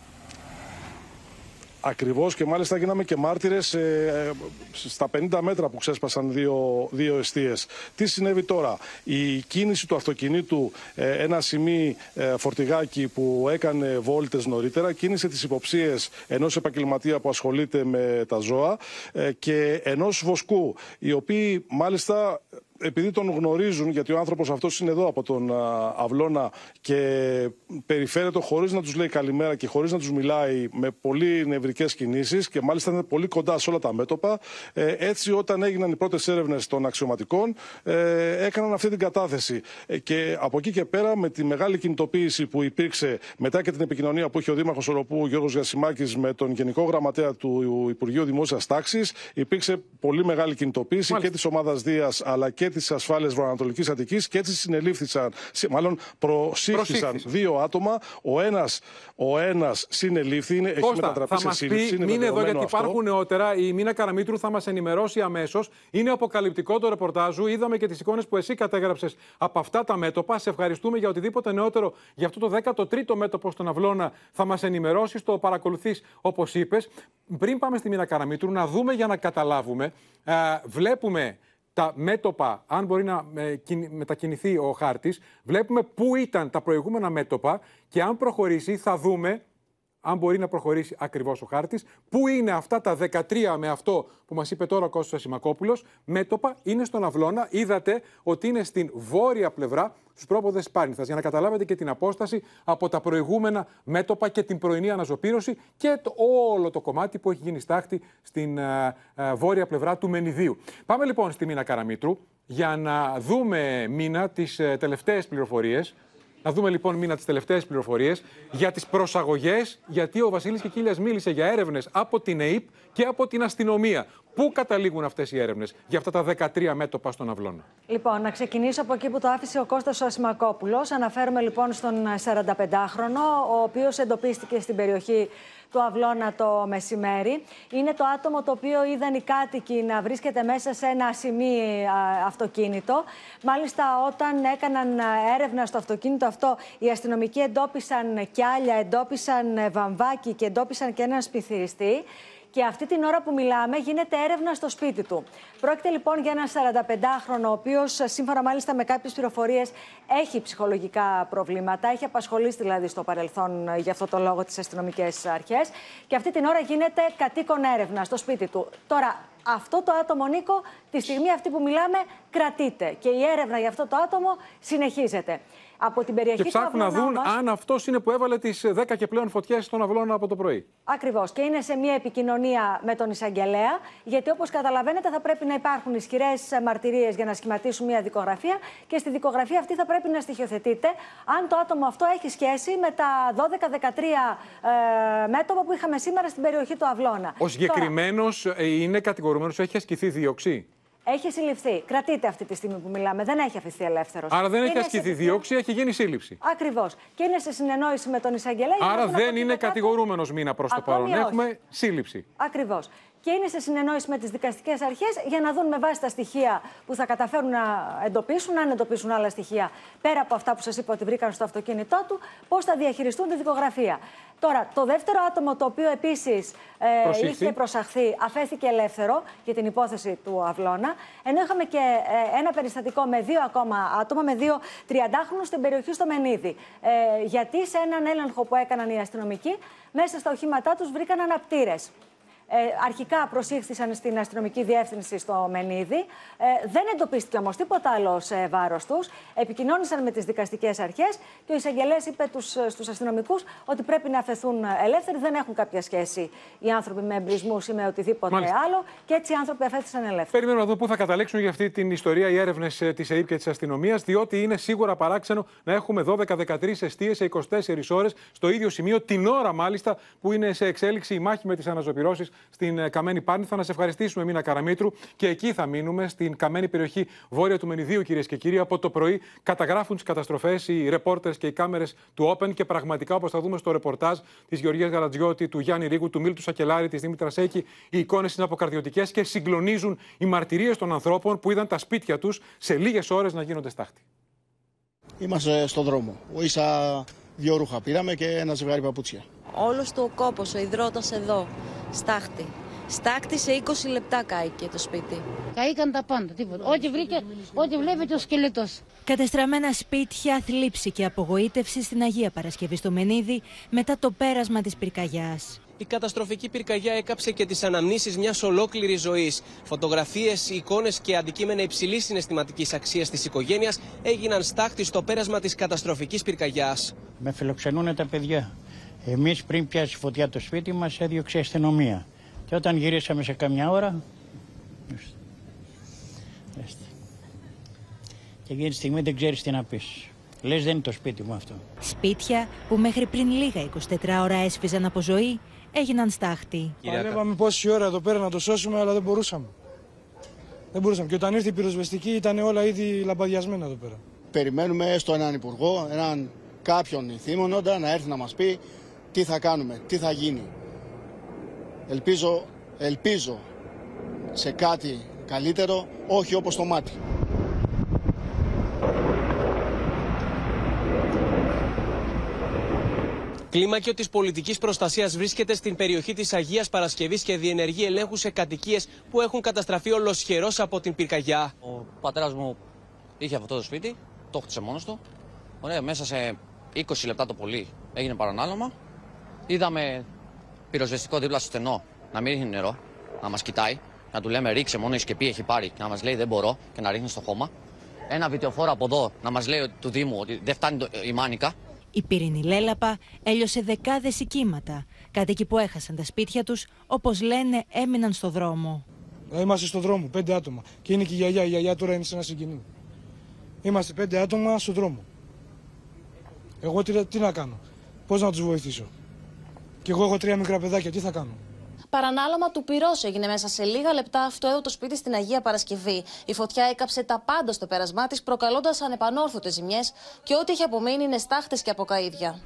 Ακριβώς και μάλιστα γίναμε και μάρτυρες ε, στα 50 μέτρα που ξέσπασαν δύο, δύο αιστείες. Τι συνέβη τώρα; Η κίνηση του αυτοκινήτου, ε, ένα σημείο ε, φορτηγάκι που έκανε βόλτες νωρίτερα, κίνησε τις υποψίες ενός επαγγελματία που ασχολείται με τα ζώα ε, και ενός βοσκού, οι οποίοι μάλιστα επειδή τον γνωρίζουν, γιατί ο άνθρωπος αυτός είναι εδώ από τον Αυλώνα και περιφέρεται χωρίς να τους λέει καλημέρα και χωρίς να τους μιλάει με πολύ νευρικές κινήσεις και μάλιστα είναι πολύ κοντά σε όλα τα μέτωπα. Ε, έτσι όταν έγιναν οι πρώτες έρευνες των αξιωματικών ε, έκαναν αυτή την κατάθεση. Ε, και από εκεί και πέρα με τη μεγάλη κινητοποίηση που υπήρξε μετά και την επικοινωνία που είχε ο Δήμαρχος Οροπού Γιώργος Γιασιμάκης με τον Γενικό Γραμματέα του Υπουργείου Δημόσιας Τάξης υπήρξε πολύ μεγάλη κινητοποίηση και της ομάδας Δίας αλλά και της ασφάλειας Βορειοανατολικής Αττικής και έτσι συνελήφθησαν, μάλλον προσήχθησαν δύο άτομα. Ο ένας ο ένας συνελήφθη, είναι, έχει μετατραπεί σε σύλληψη. Μην εδώ γιατί αυτό. υπάρχουν νεότερα. Η Μίνα Καραμίτρου θα μας ενημερώσει αμέσως. Είναι αποκαλυπτικό το ρεπορτάζου. Είδαμε και τις εικόνες που εσύ κατέγραψες από αυτά τα μέτωπα. Σε ευχαριστούμε για οτιδήποτε νεότερο για αυτό το 13ο μέτωπο στον Αυλώνα. Θα μας ενημερώσεις, το παρακολουθείς όπως είπες. Πριν πάμε στη Μίνα Καραμίτρου, να δούμε για να καταλάβουμε. Ε, βλέπουμε τα μέτωπα, αν μπορεί να ε, μετακινηθεί ο χάρτης, βλέπουμε πού ήταν τα προηγούμενα μέτωπα και αν προχωρήσει θα δούμε αν μπορεί να προχωρήσει ακριβώς ο χάρτης. Πού είναι αυτά τα 13 με αυτό που μας είπε τώρα ο Κώστας Σιμακόπουλος, μέτωπα είναι στον Αυλώνα. Είδατε ότι είναι στην βόρεια πλευρά, στους πρόποδες Πάρνηθα. Για να καταλάβετε και την απόσταση από τα προηγούμενα μέτωπα και την πρωινή αναζωπήρωση και το, όλο το κομμάτι που έχει γίνει στάχτη στην uh, βόρεια πλευρά του Μενιδίου. Πάμε λοιπόν στη Μίνα Καραμίτρου. για να δούμε μήνα τις ε, τελευταίες πληροφορίες. Να δούμε λοιπόν μήνα τις τελευταίες πληροφορίες για τις προσαγωγές, γιατί ο Βασίλης Κικίλιας μίλησε για έρευνες από την ΕΕΠ και από την αστυνομία. Πού καταλήγουν αυτές οι έρευνες για αυτά τα 13 μέτωπα στον αυλώνα; Λοιπόν, να ξεκινήσω από εκεί που το άφησε ο Κώστας ο Ασημακόπουλος. Αναφέρομαι λοιπόν στον 45χρονο, ο οποίος εντοπίστηκε στην περιοχή του Αυλώνα το μεσημέρι. Είναι το άτομο το οποίο είδαν οι κάτοικοι να βρίσκεται μέσα σε ένα σημείο αυτοκίνητο. Μάλιστα, όταν έκαναν έρευνα στο αυτοκίνητο αυτό, οι αστυνομικοί εντόπισαν κιάλια, εντόπισαν βαμβάκι και εντόπισαν και έναν σπιθυριστή και αυτή την ώρα που μιλάμε γίνεται έρευνα στο σπίτι του. Πρόκειται λοιπόν για ένα 45χρονο, ο οποίος σύμφωνα μάλιστα με κάποιες πληροφορίες έχει ψυχολογικά προβλήματα. Έχει απασχολήσει δηλαδή στο παρελθόν ε, για αυτό το λόγο τις αστυνομικές αρχές. Και αυτή την ώρα γίνεται κατοίκον έρευνα στο σπίτι του. Τώρα, αυτό το άτομο, Νίκο, τη στιγμή αυτή που μιλάμε, κρατείται. Και η έρευνα για αυτό το άτομο συνεχίζεται από την περιοχή και ψάχνουν να δουν μας... αν αυτός είναι που έβαλε τις 10 και πλέον φωτιές στον αυλώνα από το πρωί. Ακριβώς. Και είναι σε μια επικοινωνία με τον εισαγγελέα, γιατί όπως καταλαβαίνετε θα πρέπει να υπάρχουν ισχυρές μαρτυρίες για να σχηματίσουν μια δικογραφία και στη δικογραφία αυτή θα πρέπει να στοιχειοθετείτε αν το άτομο αυτό έχει σχέση με τα 12-13 ε, μέτωπα που είχαμε σήμερα στην περιοχή του Αυλώνα. Ο συγκεκριμένος ε, είναι κατηγορούμενος, έχει ασκηθεί δίωξη; Έχει συλληφθεί. Κρατείται αυτή τη στιγμή που μιλάμε. Δεν έχει αφηθεί ελεύθερος. Άρα δεν έχει ασκηθεί δίωξη, έχει γίνει σύλληψη. Ακριβώς. Και είναι σε συνεννόηση με τον εισαγγελέα. Άρα δεν είναι κατηγορούμενος μήνα προς το παρόν. Έχουμε σύλληψη. Ακριβώς και είναι σε συνεννόηση με τις δικαστικές αρχές για να δουν με βάση τα στοιχεία που θα καταφέρουν να εντοπίσουν, αν εντοπίσουν άλλα στοιχεία πέρα από αυτά που σας είπα ότι βρήκαν στο αυτοκίνητό του, πώς θα διαχειριστούν τη δικογραφία. Τώρα, το δεύτερο άτομο το οποίο επίσης ε, είχε προσαχθεί αφέθηκε ελεύθερο για την υπόθεση του Αυλώνα. Ενώ είχαμε και ε, ένα περιστατικό με δύο ακόμα άτομα, με δύο τριαντάχρονους στην περιοχή στο Μενίδη. Ε, γιατί σε έναν έλεγχο που έκαναν οι αστυνομικοί, μέσα στα οχήματά τους βρήκαν αναπτήρες. Ε, αρχικά προσήχθησαν στην αστυνομική διεύθυνση στο Μενίδη. Ε, δεν εντοπίστηκε όμως τίποτα άλλο σε βάρος τους. Επικοινώνησαν με τις δικαστικές αρχές και ο εισαγγελέας είπε στους αστυνομικούς ότι πρέπει να αφαιθούν ελεύθεροι. Δεν έχουν κάποια σχέση οι άνθρωποι με εμπρισμούς ή με οτιδήποτε άλλο. Και έτσι οι άνθρωποι αφέθησαν ελεύθεροι. Περιμένουμε να δούμε πού θα καταλήξουν για αυτή την ιστορία οι έρευνες της ΕΕΠ και της αστυνομίας, διότι είναι σίγουρα παράξενο να έχουμε 12-13 αιστείες σε 24 ώρες στο ίδιο σημείο, την ώρα μάλιστα που είναι σε εξέλιξη η μάχη με τις αναζωπηρώσεις στην ε, Καμένη Πάρνηθα. Να σε ευχαριστήσουμε, Μίνα Καραμίτρου. Και εκεί θα μείνουμε, στην καμένη περιοχή βόρεια του Μενιδίου, κυρίες και κύριοι. Από το πρωί καταγράφουν τις καταστροφές οι ρεπόρτερς και οι κάμερες του Open. Και πραγματικά, όπως θα δούμε στο ρεπορτάζ της Γεωργίας Γαρατζιώτη, του Γιάννη Ρίγου, του Μίλτου Σακελάρη, της Δήμητρα Σέκη, οι εικόνες είναι αποκαρδιωτικέ και συγκλονίζουν οι μαρτυρίες των ανθρώπων που είδαν τα σπίτια τους σε λίγες ώρες να γίνονται στάχτη. Είμαστε στον δρόμο. Ο ίσα δύο ρούχα πήραμε και ένα ζευγάρι παπούτσια. Όλος του ο κόπος, ο υδρότας εδώ. Στάχτη. Στάχτη σε 20 λεπτά κάηκε το σπίτι. Καήκαν τα πάντα, τίποτα. Ό,τι βρήκε, ό,τι βλέπετε ο σκελετός. Κατεστραμμένα σπίτια, θλίψη και απογοήτευση στην Αγία Παρασκευή στο Μενίδη μετά το πέρασμα της πυρκαγιάς. Η καταστροφική πυρκαγιά έκαψε και τις αναμνήσεις μιας ολόκληρης ζωής. Φωτογραφίες, εικόνες και αντικείμενα υψηλής συναισθηματικής αξίας της οικογένειας έγιναν στάχτη στο πέρασμα της καταστροφικής πυρκαγιάς. Με φιλοξενούν τα παιδιά. Εμείς πριν πιάσει φωτιά το σπίτι μας έδιωξε η αστυνομία. Και όταν γυρίσαμε σε καμιά ώρα... Και εκείνη τη στιγμή δεν ξέρεις τι να πεις. Λες δεν είναι το σπίτι μου αυτό. Σπίτια που μέχρι πριν λίγα 24 ώρα έσφιζαν από ζωή έγιναν στάχτη. Παλεύαμε πόση ώρα εδώ πέρα να το σώσουμε αλλά δεν μπορούσαμε. Δεν μπορούσαμε. Και όταν ήρθε η πυροσβεστική ήταν όλα ήδη λαμπαδιασμένα εδώ πέρα. Περιμένουμε στο έναν υπουργό, έναν κάποιον θύμωνοντα να έρθει να μας πει τι θα κάνουμε, τι θα γίνει. Ελπίζω, ελπίζω σε κάτι καλύτερο, όχι όπως το μάτι. Κλίμακιο της πολιτικής προστασίας βρίσκεται στην περιοχή της Αγίας Παρασκευής και διενεργεί ελέγχους σε κατοικίες που έχουν καταστραφεί ολοσχερός από την πυρκαγιά. Ο πατέρας μου είχε αυτό το σπίτι, το χτίσε μόνος του. Ωραία, μέσα σε 20 λεπτά το πολύ έγινε παρανάλωμα. Είδαμε πυροσβεστικό δίπλα στο στενό να μην ρίχνει νερό, να μας κοιτάει, να του λέμε ρίξε μόνο η σκεπή έχει πάρει και να μας λέει δεν μπορώ και να ρίχνεις στο χώμα. Ένα βιτεοφόρο από εδώ να μας λέει του Δήμου ότι δεν φτάνει η μάνικα. Η πυρηνή λέλαπα έλειωσε δεκάδες οικήματα. Κάτοικοι που έχασαν τα σπίτια τους, όπως λένε, έμειναν στο δρόμο. Είμαστε στον δρόμο, πέντε άτομα. Και είναι και η γιαγιά. Η γιαγιά τώρα είναι σε ένα συγκινή. Είμαστε πέντε άτομα στον δρόμο. Εγώ τι, τι να κάνω, πώς να τους βοηθήσω; Και εγώ έχω τρία μικρά παιδάκια, τι θα κάνω; Παρανάλωμα του πυρός έγινε μέσα σε λίγα λεπτά αυτό το σπίτι στην Αγία Παρασκευή. Η φωτιά έκαψε τα πάντα στο πέρασμά της, προκαλώντας ανεπανόρθωτες ζημιές και ό,τι έχει απομείνει είναι στάχτες και αποκαίδια.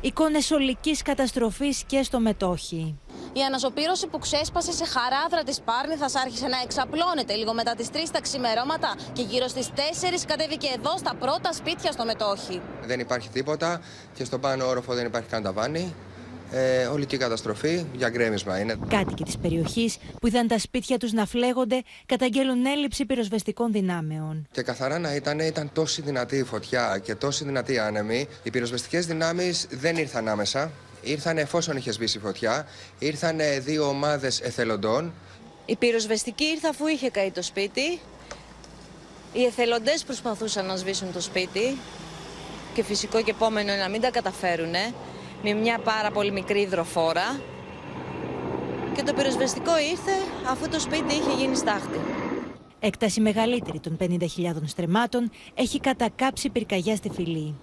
Εικόνες ολικής καταστροφής και στο μετόχι. Η αναζωπήρωση που ξέσπασε σε χαράδρα της Πάρνηθας άρχισε να εξαπλώνεται λίγο μετά τις 3 τα ξημερώματα και γύρω στις 4 κατέβηκε εδώ στα πρώτα σπίτια στο μετόχι. Δεν υπάρχει τίποτα και στον πάνω όροφο δεν υπάρχει καν ταβάνι. Ε, ολική καταστροφή για γκρέμισμα είναι. Κάτοικοι της περιοχής που είδαν τα σπίτια τους να φλέγονται καταγγέλουν έλλειψη πυροσβεστικών δυνάμεων. Και καθαρά να ήταν, ήταν τόση δυνατή η φωτιά και τόση δυνατή η άνεμη. Οι πυροσβεστικές δυνάμεις δεν ήρθαν άμεσα. Ήρθαν εφόσον είχε σβήσει η φωτιά. Ήρθαν δύο ομάδες εθελοντών. Η πυροσβεστική ήρθε αφού είχε καεί το σπίτι. Οι εθελοντές προσπαθούσαν να σβήσουν το σπίτι. Και φυσικό και επόμενο είναι να μην τα καταφέρουν με μια πάρα πολύ μικρή υδροφόρα και το πυροσβεστικό ήρθε αφού το σπίτι είχε γίνει στάχτη. Έκταση μεγαλύτερη των 50.000 στρεμάτων έχει κατακάψει πυρκαγιά στη φυλή.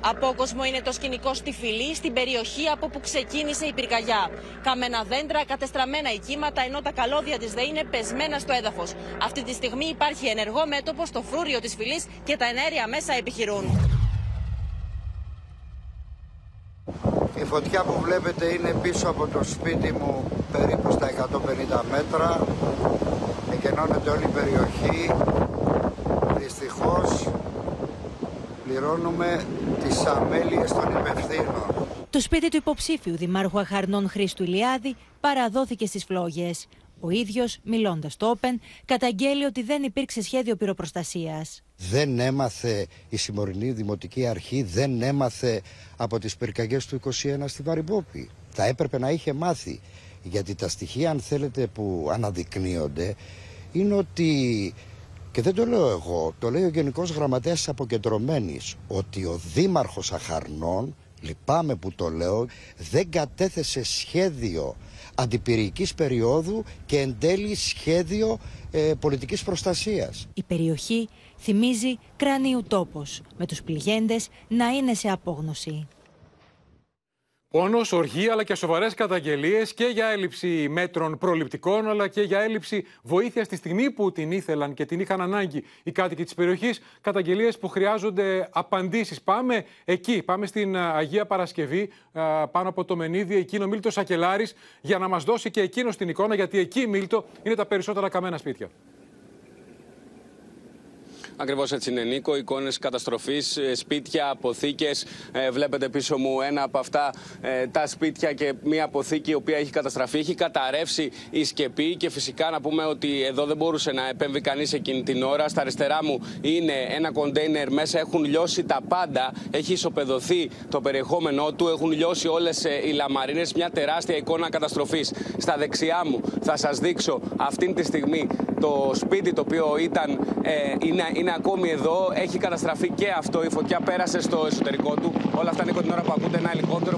Απόκοσμο είναι το σκηνικό στη φυλή, στην περιοχή από που ξεκίνησε η πυρκαγιά. Καμένα δέντρα, κατεστραμμένα οικήματα, ενώ τα καλώδια της ΔΕΗ είναι πεσμένα στο έδαφος. Αυτή τη στιγμή υπάρχει ενεργό μέτωπο στο φρούριο της φυλής και τα ενέργεια μέσα επιχειρούν. Η φωτιά που βλέπετε είναι πίσω από το σπίτι μου περίπου στα 150 μέτρα. Εκενώνεται όλη η περιοχή. Δυστυχώς πληρώνουμε τις αμέλειες των υπευθύνων. Το σπίτι του υποψήφιου Δημάρχου Αχαρνών Χρήστου Ηλιάδη παραδόθηκε στις φλόγες. Ο ίδιος, μιλώντας στο Open, καταγγέλει ότι δεν υπήρξε σχέδιο πυροπροστασίας. Δεν έμαθε η συμμορινή δημοτική αρχή, δεν έμαθε από τις πυρκαγιές του 21 στη Βαρυμπόπη. Θα έπρεπε να είχε μάθει, γιατί τα στοιχεία αν θέλετε που αναδεικνύονται είναι ότι, και δεν το λέω εγώ, το λέει ο Γενικός Γραμματέας της Αποκεντρωμένης, ότι ο Δήμαρχος Αχαρνών, λυπάμαι που το λέω, δεν κατέθεσε σχέδιο αντιπυρικής περίοδου και εν τέλει σχέδιο ε, πολιτικής προστασίας. Η περιοχή θυμίζει κρανίου τόπος, με τους πληγέντες να είναι σε απόγνωση. Πόνος, οργή αλλά και σοβαρές καταγγελίες και για έλλειψη μέτρων προληπτικών αλλά και για έλλειψη βοήθειας στη στιγμή που την ήθελαν και την είχαν ανάγκη οι κάτοικοι της περιοχής. Καταγγελίες που χρειάζονται απαντήσεις. Πάμε εκεί, πάμε στην Αγία Παρασκευή, πάνω από το Μενίδη, εκείνο Μίλτος Σακελάρη, για να μας δώσει και εκείνος την εικόνα, γιατί εκεί, Μίλτο, είναι τα περισσότερα καμένα σπίτια. Ακριβώς έτσι είναι, Νίκο. Εικόνες καταστροφής, ε, σπίτια, αποθήκες. Ε, βλέπετε πίσω μου ένα από αυτά ε, τα σπίτια και μία αποθήκη η οποία έχει καταστραφεί. Έχει καταρρεύσει η σκεπή και φυσικά να πούμε ότι εδώ δεν μπορούσε να επέμβει κανείς εκείνη την ώρα. Στα αριστερά μου είναι ένα κοντέινερ μέσα. Έχουν λιώσει τα πάντα. Έχει ισοπεδωθεί το περιεχόμενό του. Έχουν λιώσει όλες οι λαμαρίνες. Μια τεράστια εικόνα καταστροφής. Στα δεξιά μου θα σας δείξω αυτήν τη στιγμή το σπίτι το οποίο ήταν, ε, είναι, είναι ακόμη εδώ. Έχει καταστραφεί και αυτό. Η φωτιά πέρασε στο εσωτερικό του. Όλα αυτά είναι την ώρα που ακούτε ένα ελικόπτερο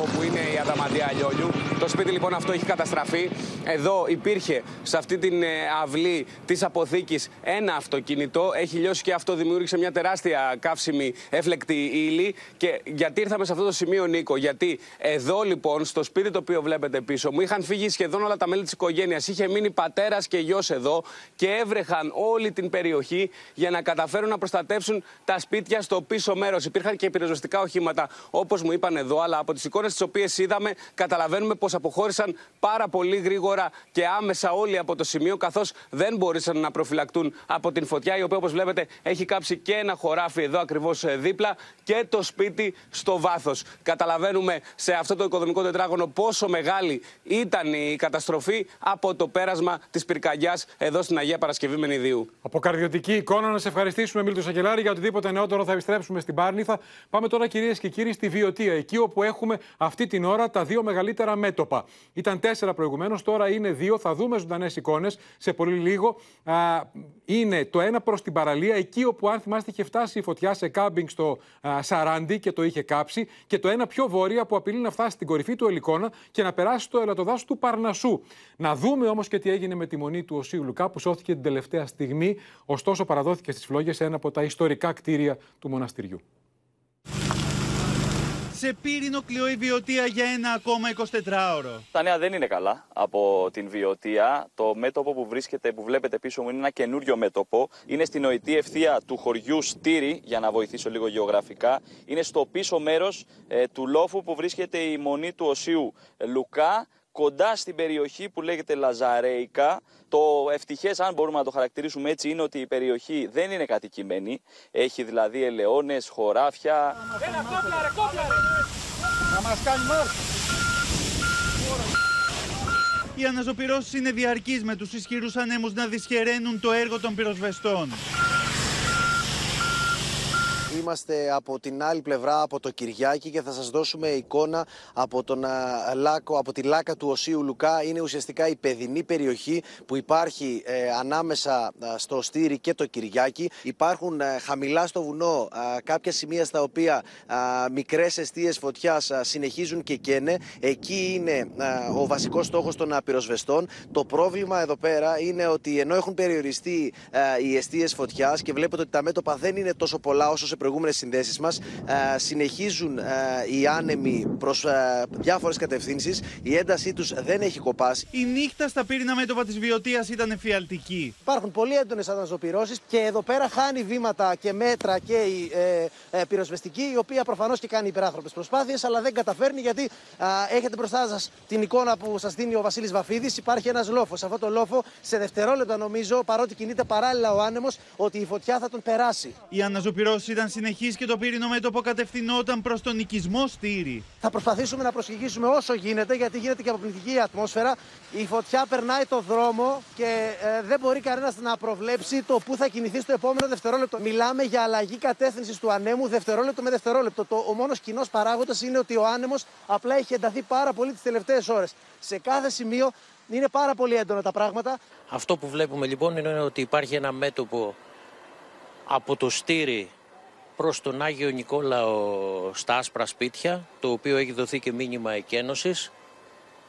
που πηγαίνει στο μέτωπο που είναι η Αδαμαντία Λιόλιου. Το σπίτι λοιπόν αυτό έχει καταστραφεί. Εδώ υπήρχε σε αυτή την ε, αυλή της αποθήκης ένα αυτοκίνητο. Έχει λιώσει και αυτό, δημιούργησε μια τεράστια καύσιμη έφλεκτη ύλη. Και γιατί ήρθαμε σε αυτό το σημείο, Νίκο, γιατί εδώ λοιπόν στο σπίτι το οποίο βλέπετε πίσω μου είχαν φύγει σχεδόν όλα τα μέλη της οικογένειας. Είχε μείνει πατέρας και γιος εδώ και έβρεχαν όλη την περιοχή για να καταφέρουν να προστατεύσουν τα σπίτια στο πίσω μέρος. Υπήρχαν και πυροσβεστικά οχήματα, όπως μου είπαν εδώ, αλλά από τις εικόνες τις οποίες είδαμε, καταλαβαίνουμε πως αποχώρησαν πάρα πολύ γρήγορα και άμεσα όλοι από το σημείο, καθώς δεν μπορούσαν να προφυλακτούν από την φωτιά, η οποία, όπως βλέπετε, έχει κάψει και ένα χωράφι εδώ ακριβώς ε, δίπλα και το σπίτι στο βάθος. Καταλαβαίνουμε σε αυτό το οικοδομικό τετράγωνο πόσο μεγάλη ήταν η καταστροφή από το πέρασμα της πυρκαγιάς εδώ στην Αγία Παρασκευή Μενιδίου. Αποκαρδιωτική εικόνα. Να σε ευχαριστήσουμε, Μίλτος Σακελάρη, για οτιδήποτε νεότερο θα επιστρέψουμε στην Πάρνηθα. Πάμε τώρα, κυρίες και κύριοι, στη Βιωτία. Εκεί όπου έχουμε αυτή την ώρα τώρα τα δύο μεγαλύτερα μέτωπα. Ήταν τέσσερα προηγουμένως, τώρα είναι δύο. Θα δούμε ζωντανές εικόνες σε πολύ λίγο. Α, είναι το ένα προς την παραλία, εκεί όπου αν θυμάστε είχε φτάσει η φωτιά σε κάμπινγκ στο α, Σαράντι και το είχε κάψει. Και το ένα πιο βόρεια που απειλεί να φτάσει στην κορυφή του Ελικόνα και να περάσει στο ελατοδάσο του Παρνασού. Να δούμε όμως και τι έγινε με τη μονή του Οσίου Λουκά που σώθηκε την τελευταία στιγμή, ωστόσο παραδόθηκε στις φλόγες σε ένα από τα ιστορικά κτίρια του μοναστηριού. Σε πύρινο κλειό η βιωτεία για ένα ακόμα 24ωρο. Τα νέα δεν είναι καλά από την βιωτεία. Το μέτωπο που βρίσκεται, που βλέπετε πίσω μου, είναι ένα καινούριο μέτωπο. Είναι στην νοητή ευθεία του χωριού Στήρι, για να βοηθήσω λίγο γεωγραφικά. Είναι στο πίσω μέρος ε, του λόφου που βρίσκεται η μονή του Οσίου Λουκά κοντά στην περιοχή που λέγεται Λαζαρέικα. Το ευτυχές, αν μπορούμε να το χαρακτηρίσουμε έτσι, είναι ότι η περιοχή δεν είναι κατοικημένη. Έχει δηλαδή ελαιώνες, χωράφια. Να μας κάνει Οι αναζωπυρώσεις είναι διαρκείς με τους ισχυρούς ανέμους να δυσχεραίνουν το έργο των πυροσβεστών. Είμαστε από την άλλη πλευρά, από το Κυριάκι και θα σας δώσουμε εικόνα από, τον, λάκο, από τη λάκα του Οσίου Λουκά. Είναι ουσιαστικά η παιδινή περιοχή που υπάρχει ε, ανάμεσα στο Στήρι και το Κυριάκι. Υπάρχουν ε, χαμηλά στο βουνό κάποια σημεία στα οποία μικρές αιστείες φωτιάς συνεχίζουν και καίνε. Εκεί είναι ο βασικός στόχος των πυροσβεστών. Το πρόβλημα εδώ πέρα είναι ότι ενώ έχουν περιοριστεί οι αιστείες φωτιάς και βλέπετε ότι τα μέτωπα δεν είναι τόσο πολλά όσο σε προηγούμενες συνδέσεις μας. Ε, συνεχίζουν ε, οι άνεμοι προς ε, διάφορες κατευθύνσεις. Η έντασή τους δεν έχει κοπάσει. Η νύχτα στα πύρινα μέτωπα της βιωτεία ήταν εφιαλτική. Υπάρχουν πολύ έντονες αναζωπηρώσει και εδώ πέρα χάνει βήματα και μέτρα και η ε, πυροσβεστική, η οποία προφανώς και κάνει υπεράνθρωπες προσπάθειες, αλλά δεν καταφέρνει γιατί έχετε μπροστά σας την εικόνα που σας δίνει ο Βασίλης Βαφίδης. Υπάρχει ένας λόφος. Σε αυτό το λόφο, σε δευτερόλεπτα νομίζω, παρότι κινείται παράλληλα ο άνεμος, ότι η φωτιά θα τον περάσει. Οι αναζωπηρώσεις ήταν συνεχή και το πύρινο μέτωπο κατευθυνόταν προς τον οικισμό Στήρι. Θα προσπαθήσουμε να προσεγγίσουμε όσο γίνεται, γιατί γίνεται και αποπληκτική ατμόσφαιρα. Η φωτιά περνάει το δρόμο και ε, δεν μπορεί κανένας να προβλέψει το πού θα κινηθεί στο επόμενο δευτερόλεπτο. Μιλάμε για αλλαγή κατεύθυνσης του ανέμου δευτερόλεπτο με δευτερόλεπτο. Το, ο μόνος κοινός παράγοντας είναι ότι ο άνεμος απλά έχει ενταθεί πάρα πολύ τις τελευταίες ώρες. Σε κάθε σημείο είναι πάρα πολύ έντονα τα πράγματα. Αυτό που βλέπουμε λοιπόν είναι ότι υπάρχει ένα μέτωπο από το στήρι προς τον Άγιο Νικόλαο στα άσπρα σπίτια, το οποίο έχει δοθεί και μήνυμα εκένωσης.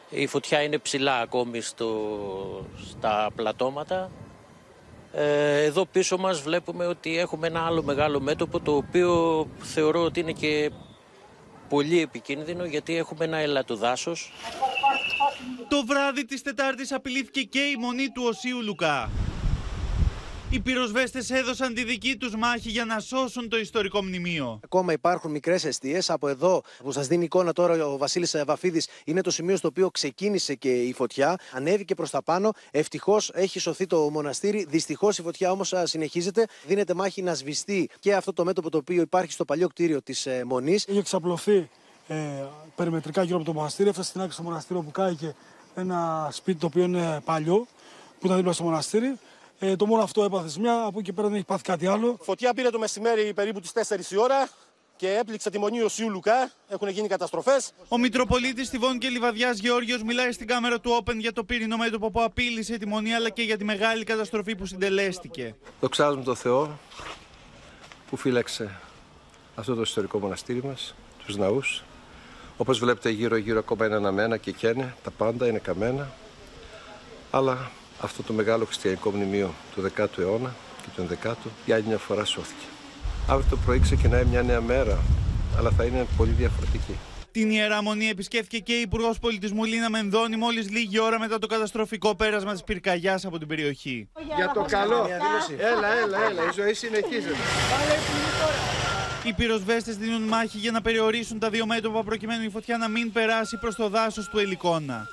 Η φωτιά είναι ψηλά ακόμη στο, στα πλατώματα. Ε, εδώ πίσω μας βλέπουμε ότι έχουμε ένα άλλο μεγάλο μέτωπο, το οποίο θεωρώ ότι είναι και πολύ επικίνδυνο, γιατί έχουμε ένα ελατοδάσος. Το βράδυ της Τετάρτης απειλήθηκε και η μονή του Οσίου Λουκά. Οι πυροσβέστες έδωσαν τη δική τους μάχη για να σώσουν το ιστορικό μνημείο. Ακόμα υπάρχουν μικρές αιστείες. Από εδώ που σας δίνει εικόνα τώρα ο Βασίλης Βαφίδης είναι το σημείο στο οποίο ξεκίνησε και η φωτιά. Ανέβηκε προς τα πάνω. Ευτυχώς έχει σωθεί το μοναστήρι. Δυστυχώς η φωτιά όμως συνεχίζεται. Δίνεται μάχη να σβηστεί και αυτό το μέτωπο το οποίο υπάρχει στο παλιό κτίριο της ε, Μονής. Είχε ξαπλωθεί ε, περιμετρικά γύρω από το μοναστήρι. Έφτασε στην άκρη στο μοναστήριο που κάηκε ένα σπίτι το οποίο είναι παλιό που ήταν δίπλα στο μοναστήρι. Ε, το μόνο αυτό έπαθες μια, από εκεί πέρα δεν έχει πάθει κάτι άλλο. Φωτιά πήρε το μεσημέρι περίπου τις 4 η ώρα και έπληξε τη μονή Οσίου Λουκά. Έχουν γίνει καταστροφές. Ο Μητροπολίτης Τιβών και Λιβαδιάς Γεώργιος μιλάει στην κάμερα του Open για το πύρινο μέτωπο που απείλησε τη μονή αλλά και για τη μεγάλη καταστροφή που συντελέστηκε. Δοξάζουμε τον Θεό που φύλαξε αυτό το ιστορικό μοναστήρι μας, τους ναούς. Όπως βλέπετε, γύρω-γύρω ακόμα είναι αναμένα και καίνε. Τα πάντα είναι καμένα. Αλλά αυτό το μεγάλο χριστιανικό μνημείο του 10ου αιώνα και του 11ου για άλλη μια φορά σώθηκε. Αύριο το πρωί ξεκινάει μια νέα μέρα, αλλά θα είναι πολύ διαφορετική. Την Ιερά Μονή επισκέφθηκε και η Υπουργός Πολιτισμού Λίνα Μενδώνη μόλις λίγη ώρα μετά το καταστροφικό πέρασμα της πυρκαγιάς από την περιοχή. Για το καλό. Έλα, έλα, έλα. Η ζωή συνεχίζεται. Οι πυροσβέστες δίνουν μάχη για να περιορίσουν τα δύο μέτωπα προκειμένου η φωτιά να μην περάσει προς το δάσος του Ελικόνα.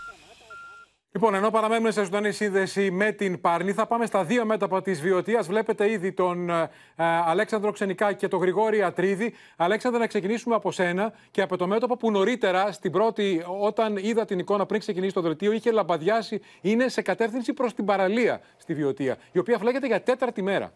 Λοιπόν, ενώ παραμένουμε σε ζωντανή σύνδεση με την Πάρνη, θα πάμε στα δύο μέτωπα της Βιωτία. Βλέπετε ήδη τον ε, Αλέξανδρο Ξενικά και τον Γρηγόρη Ατρίδη. Αλέξανδρο, να ξεκινήσουμε από σένα και από το μέτωπο που νωρίτερα, στην πρώτη, όταν είδα την εικόνα πριν ξεκινήσει το δελτίο, είχε λαμπαδιάσει. Είναι σε κατεύθυνση προς την παραλία στη Βιωτία, η οποία φλέγεται για τέταρτη μέρα.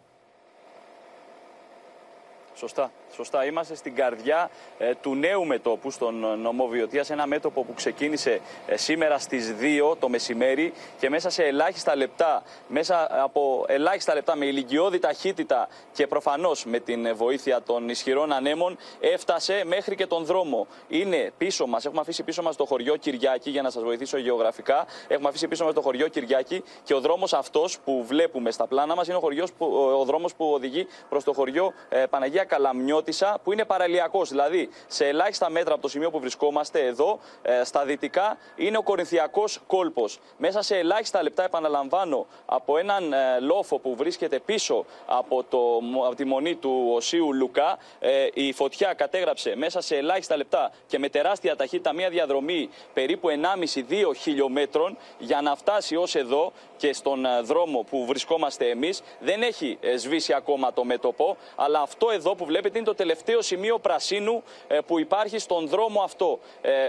Σωστά. Σωστά. Είμαστε στην καρδιά ε, του νέου μετόπου στον νομό Βιωτίας, ένα μέτωπο που ξεκίνησε ε, σήμερα στις 2 το μεσημέρι και μέσα σε ελάχιστα λεπτά, μέσα από ελάχιστα λεπτά με ηλικιώδη ταχύτητα και προφανώς με την βοήθεια των ισχυρών ανέμων έφτασε μέχρι και τον δρόμο. Είναι πίσω μας, έχουμε αφήσει πίσω μας το χωριό Κυριάκη για να σας βοηθήσω γεωγραφικά. Έχουμε αφήσει πίσω μας το χωριό Κυριάκη και ο δρόμος αυτός που βλέπουμε στα πλάνα μας είναι ο, χωριός που, ο δρόμος που οδηγεί προς το χωριό ε, Παναγία Καλαμιώτησα που είναι παραλιακός. Δηλαδή σε ελάχιστα μέτρα από το σημείο που βρισκόμαστε εδώ ε, στα δυτικά είναι ο Κορινθιακός κόλπος. Μέσα σε ελάχιστα λεπτά επαναλαμβάνω από έναν ε, λόφο που βρίσκεται πίσω από, το, από τη μονή του Οσίου Λουκά ε, η φωτιά κατέγραψε μέσα σε ελάχιστα λεπτά και με τεράστια ταχύτητα μια διαδρομή περίπου 1,5-2 χιλιόμετρων για να φτάσει ως εδώ και στον ε, δρόμο που βρισκόμαστε εμείς δεν έχει ε, σβήσει ακόμα το μέτωπο αλλά αυτό εδώ που βλέπετε είναι το τελευταίο σημείο πρασίνου ε, που υπάρχει στον δρόμο αυτό.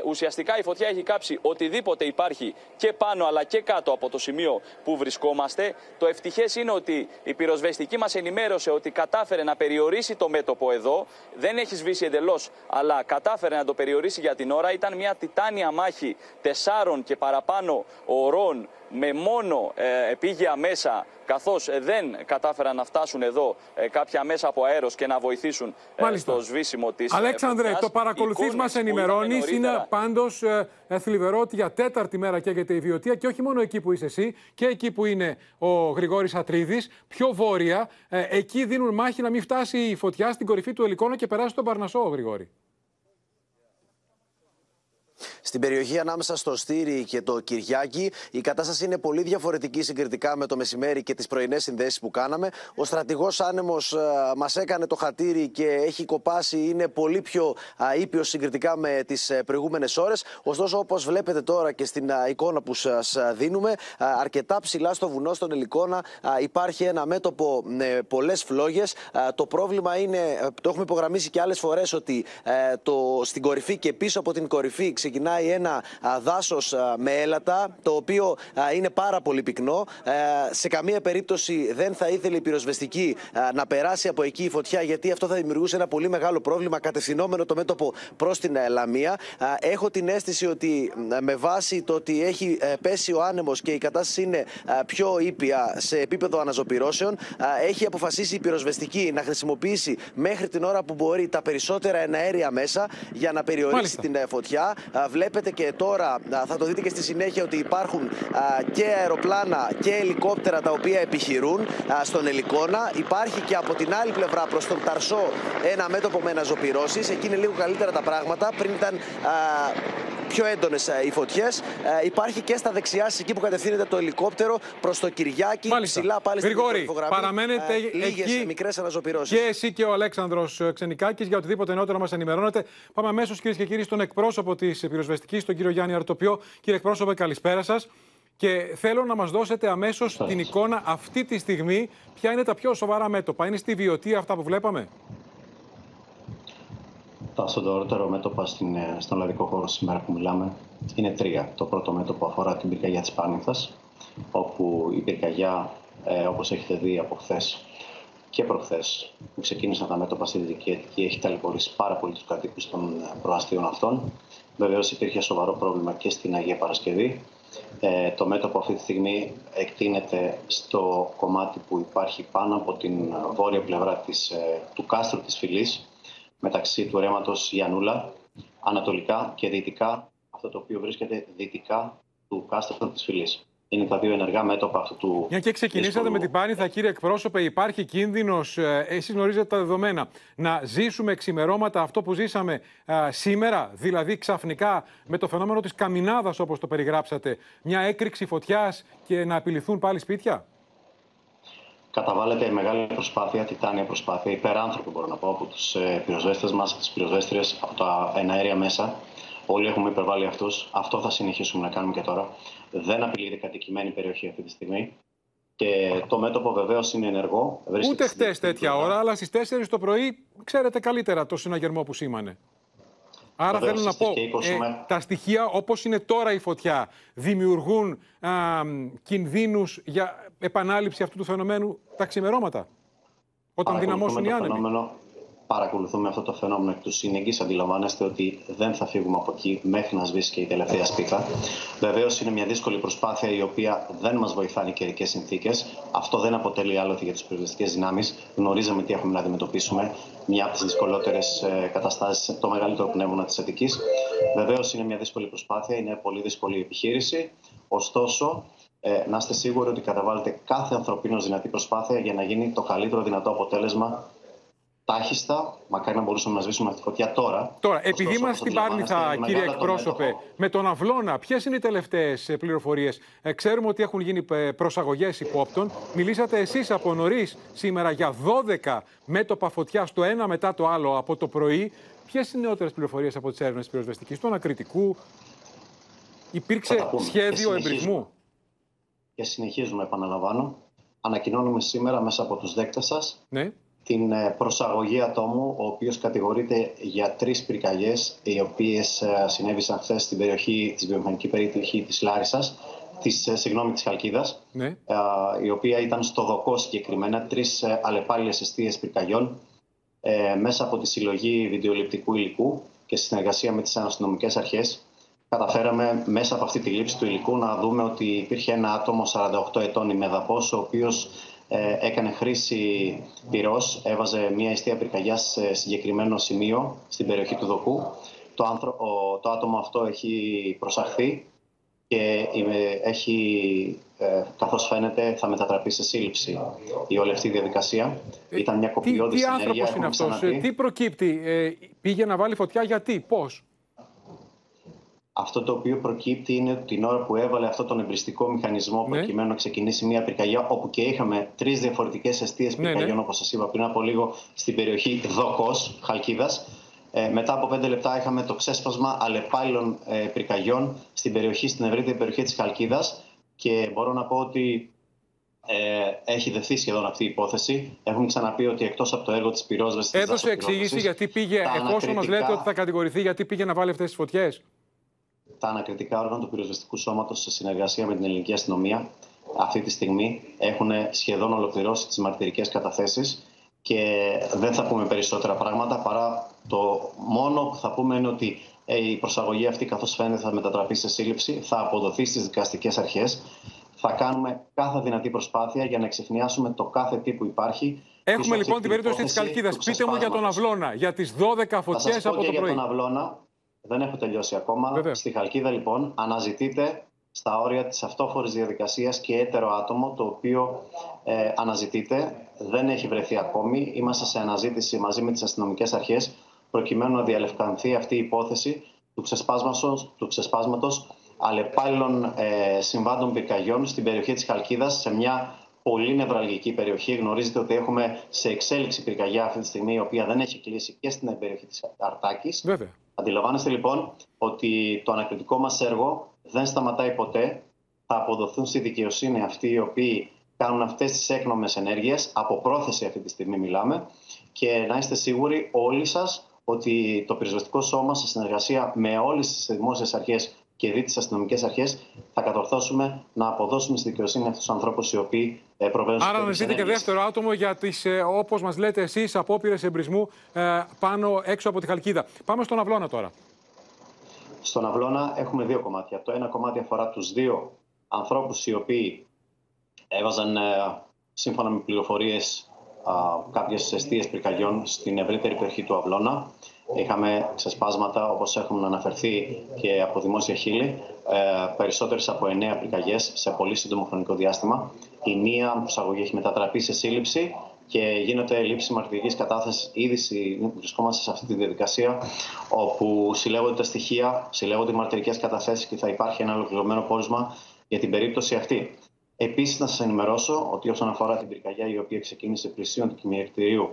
Ουσιαστικά η φωτιά έχει κάψει οτιδήποτε υπάρχει και πάνω αλλά και κάτω από το σημείο που βρισκόμαστε. Το ευτυχές είναι ότι η πυροσβεστική μας ενημέρωσε ότι κατάφερε να περιορίσει το μέτωπο εδώ. Δεν έχει σβήσει εντελώς αλλά κατάφερε να το περιορίσει για την ώρα. Ήταν μια τιτάνια μάχη τεσσάρων και παραπάνω ωρών με μόνο ε, επίγεια μέσα, καθώς ε, δεν κατάφεραν να φτάσουν εδώ ε, κάποια μέσα από αέρος και να βοηθήσουν ε, στο σβήσιμο της Αλέξανδρε, το παρακολουθείς μας ενημερώνεις, είναι πάντως θλιβερό ότι για τέταρτη μέρα καίγεται η βιωτεία και όχι μόνο εκεί που είσαι εσύ και εκεί που είναι ο Γρηγόρης Ατρίδης, πιο βόρεια, εκεί δίνουν μάχη να μην φτάσει η φωτιά στην κορυφή του Ελικόνα και περάσει τον Παρνασσό, Γρηγόρη. Στην περιοχή ανάμεσα στο Στήρι και το Κυριάκι, η κατάσταση είναι πολύ διαφορετική συγκριτικά με το μεσημέρι και τις πρωινές συνδέσεις που κάναμε. Ο στρατηγός άνεμος ε, μας έκανε το χατήρι και έχει κοπάσει, είναι πολύ πιο ήπιος συγκριτικά με τις ε, προηγούμενες ώρες. Ωστόσο, όπως βλέπετε τώρα και στην εικόνα που σας δίνουμε, αρκετά ψηλά στο βουνό, στον Ελικόνα, υπάρχει ένα μέτωπο με πολλές φλόγες. Το πρόβλημα είναι, ε, το έχουμε υπογραμμίσει και άλλες φορές, ότι το, στην κορυφή και πίσω από την κορυφή ξεκινάει ένα δάσος με έλατα, το οποίο είναι πάρα πολύ πυκνό. Ε, σε καμία περίπτωση δεν θα ήθελε η πυροσβεστική να περάσει από εκεί η φωτιά, γιατί αυτό θα δημιουργούσε ένα πολύ μεγάλο πρόβλημα κατευθυνόμενο το μέτωπο προς την ε, Λαμία. Έχω την αίσθηση ότι με βάση το ότι έχει ε, πέσει ο άνεμος και η κατάσταση είναι πιο ήπια σε επίπεδο αναζωπυρώσεων, έχει αποφασίσει η πυροσβεστική να χρησιμοποιήσει μέχρι την ώρα που μπορεί τα περισσότερα εναέρια μέσα για να περιορίσει την φωτιά. Βλέπετε και τώρα, θα το δείτε και στη συνέχεια, ότι υπάρχουν και αεροπλάνα και ελικόπτερα τα οποία επιχειρούν στον Ελικόνα. Υπάρχει και από την άλλη πλευρά προς τον Ταρσό ένα μέτωπο με αναζωπυρώσεις. Εκεί είναι λίγο καλύτερα τα πράγματα. Πριν ήταν πιο έντονες οι φωτιές. Υπάρχει και στα δεξιά, εκεί που κατευθύνεται το ελικόπτερο προς το Κυριάκι. Μάλιστα. Ψηλά πάλι στην Γρηγόρη, παραμένετε λίγες μικρές αναζωπυρώσει. Και εσύ και ο Αλέξανδρος Ξενικάκης για οτιδήποτε νεότερο μας ενημερώνετε. Πάμε αμέσως κυρίες και κύριοι στον εκπρόσωπο της πυροσβεστικής, τον κύριο Γιάννη Αρτοπιό. Κύριε εκπρόσωπε, καλησπέρα σας. Και θέλω να μας δώσετε αμέσως την εικόνα αυτή τη στιγμή. Ποια είναι τα πιο σοβαρά μέτωπα; Είναι στη βιωτή αυτά που βλέπαμε; Τα σοβαρότερα μέτωπα στην, ε, στον λαδικό χώρο σήμερα που μιλάμε είναι τρία. Το πρώτο μέτωπο αφορά την πυρκαγιά της Πάνηθας, όπου η πυρκαγιά, ε, όπως έχετε δει από χθες και προχθές, που ξεκίνησαν τα μέτωπα στη Δυτική Αττική, έχει ταλαιπωρήσει πάρα πολύ τους κατοίκους των ε, προαστίων αυτών. Βεβαίως υπήρχε σοβαρό πρόβλημα και στην Αγία Παρασκευή. Ε, το μέτωπο αυτή τη στιγμή εκτείνεται στο κομμάτι που υπάρχει πάνω από την βόρεια πλευρά της, ε, του κάστρου της Φυλής, μεταξύ του ρέματος Ιανούλα, ανατολικά και δυτικά, αυτό το οποίο βρίσκεται δυτικά του κάστρου της Φυλής είναι τα δύο ενεργά μέτωπα αυτού του. Μια και ξεκινήσατε με την Πάνηθα, κύριε εκπρόσωπε, υπάρχει κίνδυνος, ε, εσείς γνωρίζετε τα δεδομένα, να ζήσουμε ξημερώματα αυτό που ζήσαμε α, σήμερα, δηλαδή ξαφνικά με το φαινόμενο της καμινάδας, όπως το περιγράψατε, μια έκρηξη φωτιάς και να απειληθούν πάλι σπίτια; Καταβάλλεται μεγάλη προσπάθεια, τιτάνια προσπάθεια, υπεράνθρωπη μπορώ να πω, από τους ε, πυροσβέστες μας, τις πυροσβέστριες, από τα εναέρια μέσα. Όλοι έχουμε υπερβάλει αυτούς. Αυτό θα συνεχίσουμε να κάνουμε και τώρα δεν απειλείται κατοικημένη περιοχή αυτή τη στιγμή. Και το μέτωπο βεβαίως είναι ενεργό. Ούτε χτες τέτοια ώρα, αλλά στις 4 το πρωί ξέρετε καλύτερα το συναγερμό που σήμανε. Άρα θέλω να πω, ε, τα στοιχεία όπως είναι τώρα η φωτιά δημιουργούν α, κινδύνους για επανάληψη αυτού του φαινομένου τα ξημερώματα, όταν δυναμώσουν οι άνεμοι. Παρακολουθούμε αυτό το φαινόμενο εκ του σύνεγγυ. Αντιλαμβάνεστε ότι δεν θα φύγουμε από εκεί μέχρι να σβήσει και η τελευταία σπίθα. Βεβαίως είναι μια δύσκολη προσπάθεια η οποία δεν μας βοηθάνε οι καιρικές συνθήκες. Αυτό δεν αποτελεί άλοθη για τις πυροσβεστικέ δυνάμεις. Γνωρίζαμε τι έχουμε να αντιμετωπίσουμε. Μια από τις δυσκολότερες καταστάσεις, το μεγαλύτερο πνεύμα της Αττικής. Βεβαίως είναι μια δύσκολη προσπάθεια, είναι πολύ δύσκολη επιχείρηση. Ωστόσο, ε, να είστε σίγουροι ότι καταβάλλετε κάθε ανθρωπίνως δυνατή προσπάθεια για να γίνει το καλύτερο δυνατό αποτέλεσμα τάχιστα. Μακάρι να μπορούσαμε να σβήσουμε αυτή τη φωτιά τώρα. Τώρα, επειδή είμαστε στην Πάρνηθα, κύριε εκπρόσωπε, με τον Αυλώνα, ποιες είναι οι τελευταίες πληροφορίες; Ε, ξέρουμε ότι έχουν γίνει ε, προσαγωγές υπόπτων. Μιλήσατε εσείς από νωρίς σήμερα για 12 μέτωπα φωτιά, το ένα μετά το άλλο από το πρωί. Ποιες είναι οι νεότερες πληροφορίες από τις έρευνες πυροσβεστικής, του ανακριτικού, Υπήρξε σχέδιο εμπρισμού; Και συνεχίζουμε, επαναλαμβάνω. Ανακοινώνουμε σήμερα μέσα από τους δέκτες σας ναι. Την ε, προσαγωγή ατόμου, ο οποίος κατηγορείται για τρεις πυρκαγιές, οι οποίες ε, συνέβησαν χθες στην περιοχή, της βιομηχανική περιοχή της Λάρισας, της, ε, συγγνώμη, της Χαλκίδας, ναι. η οποία ήταν στο Δοκό συγκεκριμένα, τρεις αλλεπάλληλες αιστείες πυρκαγιών, μέσα από τη συλλογή βιντεοληπτικού υλικού και συνεργασία με τις αστυνομικές αρχές καταφέραμε μέσα από αυτή τη λήψη του υλικού να δούμε ότι υπήρχε ένα άτομο 48 ετών ημεδαπός ο οποίος ε, έκανε χρήση πυρός, έβαζε μια αιστεία πυρκαγιάς σε συγκεκριμένο σημείο στην περιοχή του Δοκού. Το, άνθρω... το άτομο αυτό έχει προσαχθεί και έχει, ε, καθώς φαίνεται, θα μετατραπεί σε σύλληψη η όλη αυτή η διαδικασία. Ε, Ήταν μια κοπιώδης τι, τι ενέργεια. Τι άνθρωπος είναι αυτός, τι προκύπτει, ε, πήγε να βάλει φωτιά; Γιατί, πώς; Αυτό το οποίο προκύπτει είναι ότι την ώρα που έβαλε αυτό τον εμπριστικό μηχανισμό Ναι. προκειμένου να ξεκινήσει μια πυρκαγιά, όπου και είχαμε τρεις διαφορετικές αιστείες Ναι, πυρκαγιών, ναι. όπως σας είπα πριν από λίγο, στην περιοχή Δοκό, Χαλκίδας. Ε, μετά από πέντε λεπτά είχαμε το ξέσπασμα αλλεπάλληλων ε, πυρκαγιών στην περιοχή, στην ευρύτερη περιοχή της Χαλκίδας. Και μπορώ να πω ότι ε, έχει δεθεί σχεδόν αυτή η υπόθεση. Έχουμε ξαναπεί ότι εκτός από το έργο της πυρόσβεσης. Έδωσε εξήγηση γιατί πήγε, εφόσον μας λέτε ότι θα κατηγορηθεί, γιατί πήγε να βάλει αυτές τις φωτιές; Τα ανακριτικά όργανα του πυροσβεστικού σώματος σε συνεργασία με την ελληνική αστυνομία αυτή τη στιγμή έχουν σχεδόν ολοκληρώσει τις μαρτυρικές καταθέσεις και δεν θα πούμε περισσότερα πράγματα παρά το μόνο που θα πούμε είναι ότι ε, η προσαγωγή αυτή καθώς φαίνεται θα μετατραπεί σε σύλληψη, θα αποδοθεί στις δικαστικές αρχές. Θα κάνουμε κάθε δυνατή προσπάθεια για να εξεχνιάσουμε το κάθε τι που υπάρχει. Έχουμε πίσω λοιπόν αυτή την περίπτωση της υπόθεση Καλκίδας. του Πείτε μου για τον ξεσπάσματος. Αυλώνα, για τις 12 Θα φωτιές σας πω από και το για πρωί. τον Αυλώνα. Δεν έχω τελειώσει ακόμα. Στη Χαλκίδα λοιπόν αναζητείται στα όρια της αυτόφορης διαδικασίας και έτερο άτομο το οποίο ε, αναζητείται. Δεν έχει βρεθεί ακόμη. Είμαστε σε αναζήτηση μαζί με τις αστυνομικές αρχές προκειμένου να διαλευκανθεί αυτή η υπόθεση του ξεσπάσματος, του ξεσπάσματος αλλεπάλληλων ε, συμβάντων πυρκαγιών στην περιοχή της Χαλκίδας σε μια πολύ νευραλγική περιοχή. Γνωρίζετε ότι έχουμε σε εξέλιξη πυρκαγιά αυτή τη στιγμή, η οποία δεν έχει κλείσει και στην περιοχή της Αρτάκης. Βέβαια. Αντιλαμβάνεστε λοιπόν ότι το ανακριτικό μας έργο δεν σταματάει ποτέ. Θα αποδοθούν στη δικαιοσύνη αυτοί οι οποίοι κάνουν αυτές τις έκνομες ενέργειες, από πρόθεση αυτή τη στιγμή μιλάμε, και να είστε σίγουροι όλοι σας ότι το πυροσβεστικό σώμα σε συνεργασία με όλες τις δημόσιες αρχές και δι τις αστυνομικές αρχές θα κατορθώσουμε να αποδώσουμε στη δικαιοσύνη αυτούς τους ανθρώπους οι οποίοι ε, προβαίνουν σε Άρα τέτοιες αναζητείτε και ενέργειες. δεύτερο άτομο για τις, ε, όπως μας λέτε εσείς, απόπειρες εμπρισμού ε, πάνω έξω από τη Χαλκίδα. Πάμε στον Αυλώνα τώρα. Στον Αυλώνα έχουμε δύο κομμάτια. Το ένα κομμάτι αφορά τους δύο ανθρώπους οι οποίοι έβαζαν ε, σύμφωνα με πληροφορίες α, κάποιες αιστείες πυρκαγιών στην ευρύτερη περιοχή του Αυλώνα. Είχαμε ξεσπάσματα όπως έχουν αναφερθεί και από δημόσια χείλη, ε, περισσότερες από εννέα πυρκαγιές σε πολύ σύντομο χρονικό διάστημα. Η μία προσαγωγή έχει μετατραπεί σε σύλληψη και γίνεται λήψη μαρτυρικής κατάθεσης. Ήδη συ- βρισκόμαστε σε αυτή τη διαδικασία όπου συλλέγονται τα στοιχεία, συλλέγονται οι μαρτυρικές καταθέσεις και θα υπάρχει ένα ολοκληρωμένο πόρισμα για την περίπτωση αυτή. Επίσης να σας ενημερώσω ότι όσον αφορά την πυρκαγιά η οποία ξεκίνησε πλησίων του κημιακτηρίου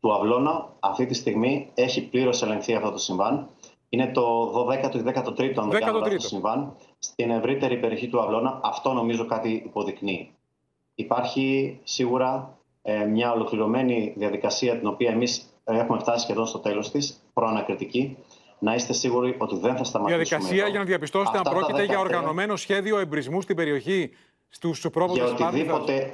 του Αυλώνα, αυτή τη στιγμή έχει πλήρως ελεγχθεί αυτό το συμβάν. Είναι το 12ο ή 13ο, αν δεν κάνω 13ο. λάθος, συμβάν, στην ευρύτερη περιοχή του Αυλώνα. Αυτό νομίζω κάτι υποδεικνύει. Υπάρχει σίγουρα ε, μια ολοκληρωμένη διαδικασία την οποία εμείς έχουμε φτάσει σχεδόν στο τέλος της, προανακριτική. Να είστε σίγουροι ότι δεν θα σταματήσουμε Διαδικασία εδώ. για να διαπιστώσετε αν Αυτά τα πρόκειται για 13 οργανωμένο σχέδιο εμπρισμού στην περιοχή στους πρόποδες για τη Πάρνηθα. οτιδήποτε,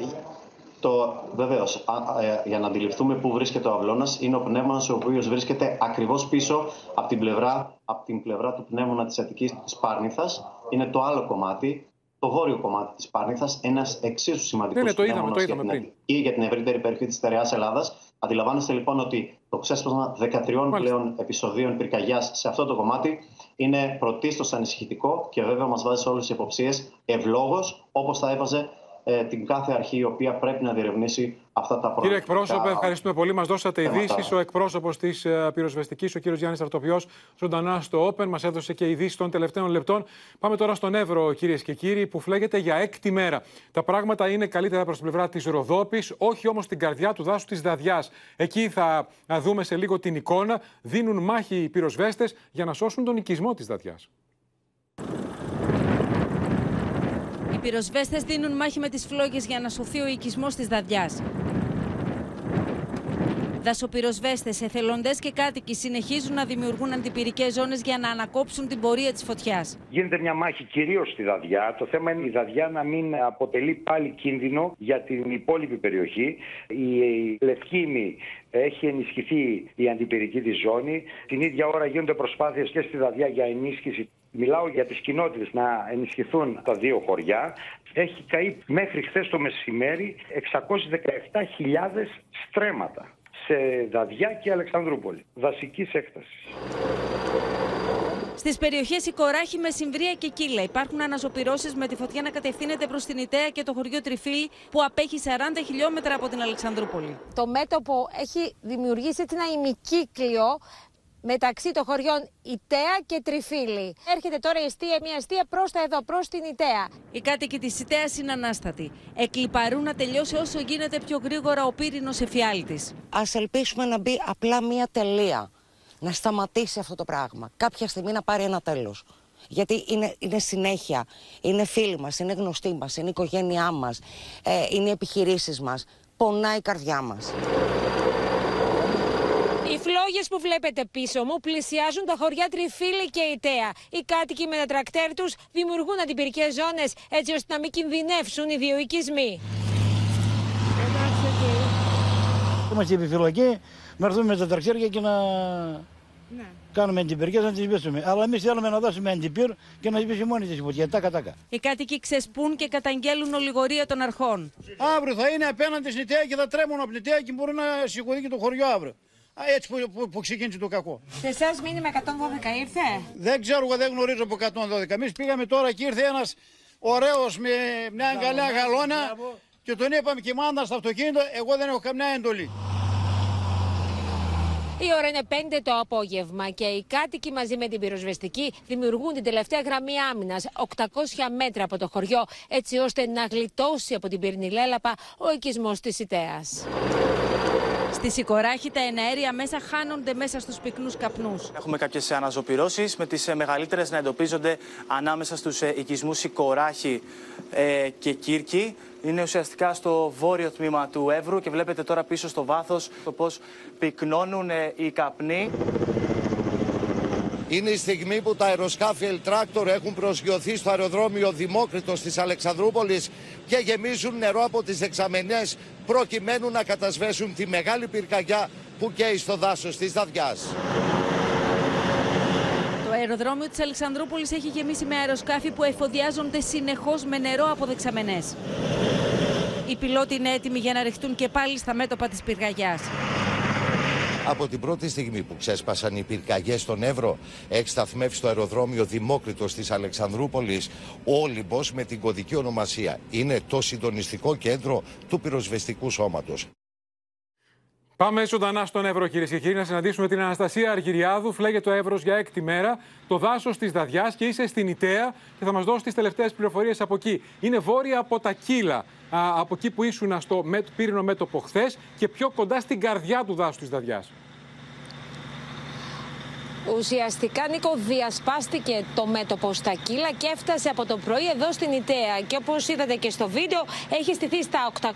Το, βεβαίως, ε, για να αντιληφθούμε πού βρίσκεται ο αυλώνας, είναι ο πνεύμονας ο οποίος βρίσκεται ακριβώς πίσω από την πλευρά, από την πλευρά του πνεύμονα της Αττικής της Πάρνηθας. Είναι το άλλο κομμάτι, το βόρειο κομμάτι της Πάρνηθας, ένας εξίσου σημαντικός ναι, ναι, το είδαμε, το για, είδαμε την πριν. Αττική, για την ευρύτερη περιοχή της Στερεάς Ελλάδας. Αντιλαμβάνεστε λοιπόν ότι το ξέσπασμα 13 πλέον επεισοδίων πυρκαγιάς σε αυτό το κομμάτι είναι πρωτίστως ανησυχητικό και βέβαια μας βάζει σε όλες τις υποψίες ευλόγως, όπως θα έβαζε ε, την κάθε αρχή η οποία πρέπει να διερευνήσει αυτά τα πράγματα. Κύριε εκπρόσωπε, ευχαριστούμε πολύ. Μας δώσατε θέματα. ειδήσεις. Ο εκπρόσωπος της πυροσβεστικής, ο κύριος Γιάννης Αρτοπιός, ζωντανά στο Open, μας έδωσε και ειδήσεις των τελευταίων λεπτών. Πάμε τώρα στον Εύρο, κυρίες και κύριοι, που φλέγεται για έκτη μέρα. Τα πράγματα είναι καλύτερα προς την πλευρά της Ροδόπης, όχι όμως στην καρδιά του δάσου της Δαδιά. Εκεί θα δούμε σε λίγο την εικόνα. Δίνουν μάχη οι πυροσβέστες για να σώσουν τον οικισμό της Δαδιά. Οι πυροσβέστες δίνουν μάχη με τις φλόγες για να σωθεί ο οικισμός της Δαδιά. Δασοπυροσβέστες, εθελοντές και κάτοικοι συνεχίζουν να δημιουργούν αντιπυρικές ζώνες για να ανακόψουν την πορεία της φωτιάς. Γίνεται μια μάχη κυρίως στη Δαδιά. Το θέμα είναι η Δαδιά να μην αποτελεί πάλι κίνδυνο για την υπόλοιπη περιοχή. Η Λευκήμη έχει ενισχυθεί η αντιπυρική της ζώνη. Την ίδια ώρα γίνονται προσπάθειες και στη Δαδιά για ενίσχυση Μιλάω για τις κοινότητες να ενισχυθούν τα δύο χωριά. Έχει καεί μέχρι χθες το μεσημέρι 617.000 στρέμματα σε Δαδιά και Αλεξανδρούπολη, δασικής έκτασης. Στις περιοχές Οικοράχη, Μεσημβρία και Κύλα υπάρχουν αναζωπυρώσει με τη φωτιά να κατευθύνεται προς την Ιταία και το χωριό Τριφύλι που απέχει 40 χιλιόμετρα από την Αλεξανδρούπολη. Το μέτωπο έχει δημιουργήσει έτσι ένα ημικύκλιο μεταξύ των χωριών Ιταία και Τριφύλι. Έρχεται τώρα η αιστεία, μια αιστεία προς τα εδώ, προς την Ιταία. Οι κάτοικοι της Ιταία είναι ανάστατοι. Εκλυπαρούν να τελειώσει όσο γίνεται πιο γρήγορα ο πύρινος εφιάλτης. Α ελπίσουμε να μπει απλά μια τελεία. Να σταματήσει αυτό το πράγμα. Κάποια στιγμή να πάρει ένα τέλος. Γιατί είναι, είναι συνέχεια. Είναι φίλοι μας, είναι γνωστοί μας, είναι η οικογένειά μας, ε, είναι οι επιχειρήσεις μας. Πονάει η καρδιά μας. Οι φλόγες που βλέπετε πίσω μου πλησιάζουν τα χωριά Τριφύλη και Ιταία. Οι κάτοικοι με τα τρακτέρ τους δημιουργούν αντιπυρικές ζώνες έτσι ώστε να μην κινδυνεύσουν οι δύο οικισμοί. Είμαστε επιφυλακοί, να έρθουμε με τα τρακτέρια και να Ναι. κάνουμε αντιπυρικές να τις σβήσουμε. Αλλά εμείς θέλουμε να δώσουμε αντιπύρ και να σβήσει μόνη της η φωτιά, τάκα τάκα. Οι κάτοικοι ξεσπούν και καταγγέλουν ολιγορία των αρχών. Αύριο θα είναι απέναντι στην Ιταία και θα τρέμουν από την Ιταία και μπορεί να σηκωθεί και το χωριό αύριο. Α, έτσι που, που, που ξεκίνησε το κακό. Σε εσάς μήνυμα 112 ήρθε; Δεν ξέρω, εγώ δεν γνωρίζω από 112. Εμείς πήγαμε τώρα και ήρθε ένας ωραίος με μια αγκαλιά γαλώνα και τον είπαμε και μάντα στο αυτοκίνητο. Εγώ δεν έχω καμιά εντολή. Η ώρα είναι 5 το απόγευμα και οι κάτοικοι μαζί με την πυροσβεστική δημιουργούν την τελευταία γραμμή άμυνας 800 μέτρα από το χωριό, έτσι ώστε να γλιτώσει από την πυρηνή λέλαπα ο οικισμός της Ιταία. Στη Σικοράχη τα εναέρια μέσα χάνονται μέσα στους πυκνούς καπνούς. Έχουμε κάποιες αναζωπυρώσεις με τις ε, μεγαλύτερες να εντοπίζονται ανάμεσα στους ε, οικισμούς Σικοράχη ε, και Κύρκη. Είναι ουσιαστικά στο βόρειο τμήμα του Εύρου και βλέπετε τώρα πίσω στο βάθος το πώς πυκνώνουν ε, οι καπνοί. Είναι η στιγμή που τα αεροσκάφη Ελτράκτορ έχουν προσγειωθεί στο αεροδρόμιο Δημόκριτος της Αλεξανδρούπολης και γεμίζουν νερό από τις δεξαμενές προκειμένου να κατασβέσουν τη μεγάλη πυρκαγιά που καίει στο δάσος της Δαδιάς. Το αεροδρόμιο της Αλεξανδρούπολης έχει γεμίσει με αεροσκάφη που εφοδιάζονται συνεχώς με νερό από δεξαμενές. Οι πιλότοι είναι έτοιμοι για να ρεχτούν και πάλι στα μέτωπα της πυρκαγιάς. Από την πρώτη στιγμή που ξέσπασαν οι πυρκαγιές στον Εύρο, έχει σταθμεύσεις στο αεροδρόμιο Δημόκριτος της Αλεξανδρούπολης ο Όλυμπος με την κωδική ονομασία. Είναι το συντονιστικό κέντρο του πυροσβεστικού σώματος. Πάμε ζωντανά στον Εύρο, κυρίες και κύριοι, να συναντήσουμε την Αναστασία Αργυριάδου. Φλέγεται ο Εύρος για έκτη μέρα, το δάσος της Δαδιά και είσαι στην Ιταία και θα μας δώσεις τις τελευταίες πληροφορίες από εκεί. Είναι βόρεια από τα Κύλα, α, από εκεί που ήσουν στο με, πύρινο μέτωπο χθες και πιο κοντά στην καρδιά του δάσους της Δαδιά. Ουσιαστικά, Νίκο, διασπάστηκε το μέτωπο στα κύλα και έφτασε από το πρωί εδώ στην Ιταία. Και όπως είδατε και στο βίντεο, έχει στηθεί στα 800